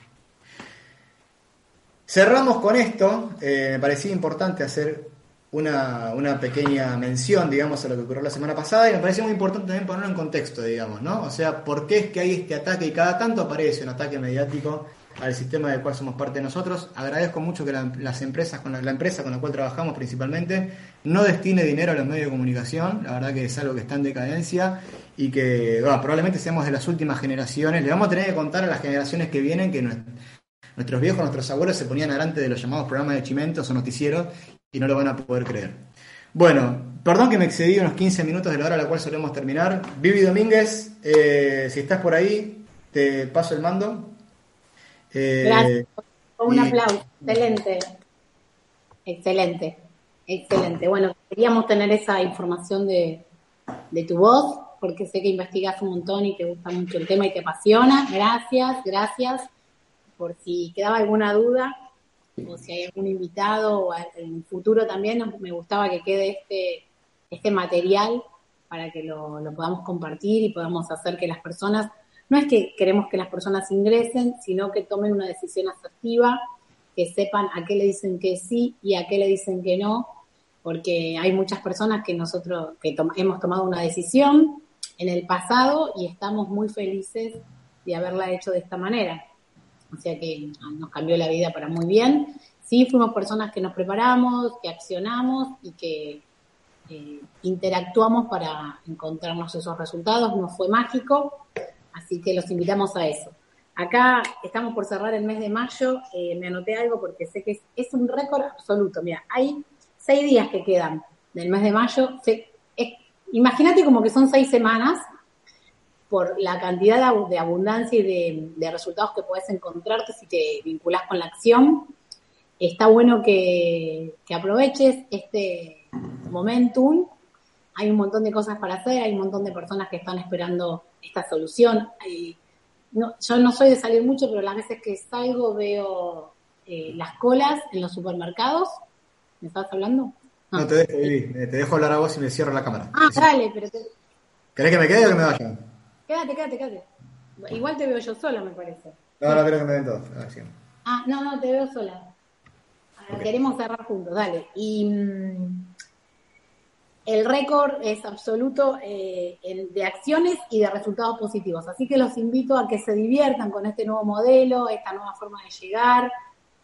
Cerramos con esto. Eh, me parecía importante hacer una, una, pequeña mención, digamos, a lo que ocurrió la semana pasada y me parece muy importante también ponerlo en contexto, digamos, ¿no? O sea, ¿por qué es que hay este ataque y cada tanto aparece un ataque mediático al sistema del cual somos parte nosotros? Agradezco mucho que las empresas, con la, empresa con la cual trabajamos principalmente, no destine dinero a los medios de comunicación, la verdad que es algo que está en decadencia y que probablemente seamos de las últimas generaciones, le vamos a tener que contar a las generaciones que vienen que nuestros viejos, nuestros abuelos se ponían delante de los llamados programas de chimentos o noticieros y no lo van a poder creer. Bueno, perdón que me excedí unos 15 minutos de la hora a la cual solemos terminar. Vivi Domínguez, eh, si estás por ahí, te paso el mando. Eh, Gracias. Un aplauso. Excelente. Excelente. Excelente. Bueno, queríamos tener esa información de, de tu voz, porque sé que investigas un montón y te gusta mucho el tema y te apasiona. Gracias, gracias. Por si quedaba alguna duda, o si hay algún invitado o en futuro también, me gustaba que quede este, este material para que lo, podamos compartir y podamos hacer que las personas, no es que queremos que las personas ingresen, sino que tomen una decisión asertiva, que sepan a qué le dicen que sí y a qué le dicen que no, porque hay muchas personas que nosotros que hemos tomado una decisión en el pasado y estamos muy felices de haberla hecho de esta manera o sea que nos cambió la vida para muy bien. Sí, fuimos personas que nos preparamos, que accionamos y que eh, interactuamos para encontrarnos esos resultados. No fue mágico, así que los invitamos a eso. Acá estamos por cerrar el mes de mayo. Eh, me anoté algo porque sé que es, un récord absoluto. Mira, hay seis días que quedan del mes de mayo. Imagínate como que son seis semanas por la cantidad de, abundancia y de, resultados que puedes encontrarte si te vinculas con la acción. Está bueno que, aproveches este, momentum. Hay un montón de cosas para hacer, hay un montón de personas que están esperando esta solución. no, yo no soy de salir mucho, pero las veces que salgo veo eh, las colas en los supermercados. ¿Me estás hablando? No, te, dejo, te dejo hablar a vos y me cierro la cámara. Ah, dale, pero... Te... ¿Querés que me quede o que me vaya? Quédate, quédate, quédate. Igual te veo yo sola, me parece. No, no, creo que me ven todos. Ah, no, no, te veo sola. Queremos cerrar juntos, dale. Y mm, el récord es absoluto eh, de acciones y de resultados positivos. Así que los invito a que se diviertan con este nuevo modelo, esta nueva forma de llegar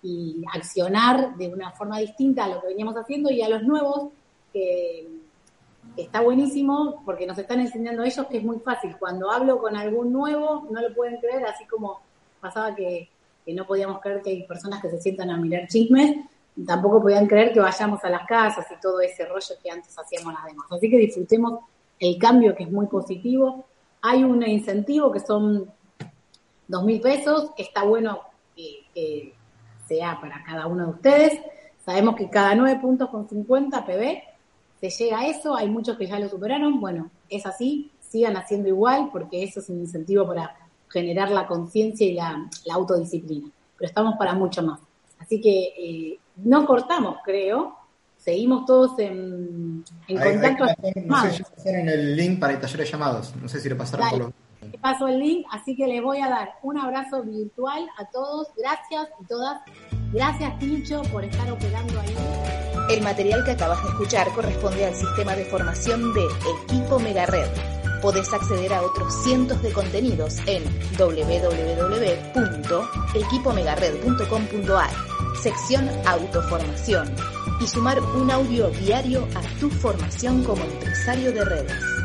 y accionar de una forma distinta a lo que veníamos haciendo y a los nuevos, que, está buenísimo porque nos están enseñando ellos que es muy fácil. Cuando hablo con algún nuevo, no lo pueden creer, así como pasaba que, que no podíamos creer que hay personas que se sientan a mirar chismes tampoco podían creer que vayamos a las casas y todo ese rollo que antes hacíamos las demás. Así que disfrutemos el cambio que es muy positivo. Hay un incentivo que son dos mil pesos, está bueno que, sea para cada uno de ustedes. Sabemos que cada nueve puntos con 50 PB se llega a eso, hay muchos que ya lo superaron, bueno, es así, sigan haciendo igual porque eso es un incentivo para generar la conciencia y la, autodisciplina, pero estamos para mucho más. Así que eh, no cortamos, creo. Seguimos todos en, contacto. no sé si pasaron el link para el taller de llamados. No sé si le pasaron por Te paso el link, así que les voy a dar un abrazo virtual a todos. Gracias y todas. Gracias, Tincho, por estar operando ahí. El material que acabas de escuchar corresponde al sistema de formación de Equipo Megared. Podés acceder a otros cientos de contenidos en www.equipomegared.com.ar sección Autoformación y sumar un audio diario a tu formación como empresario de redes.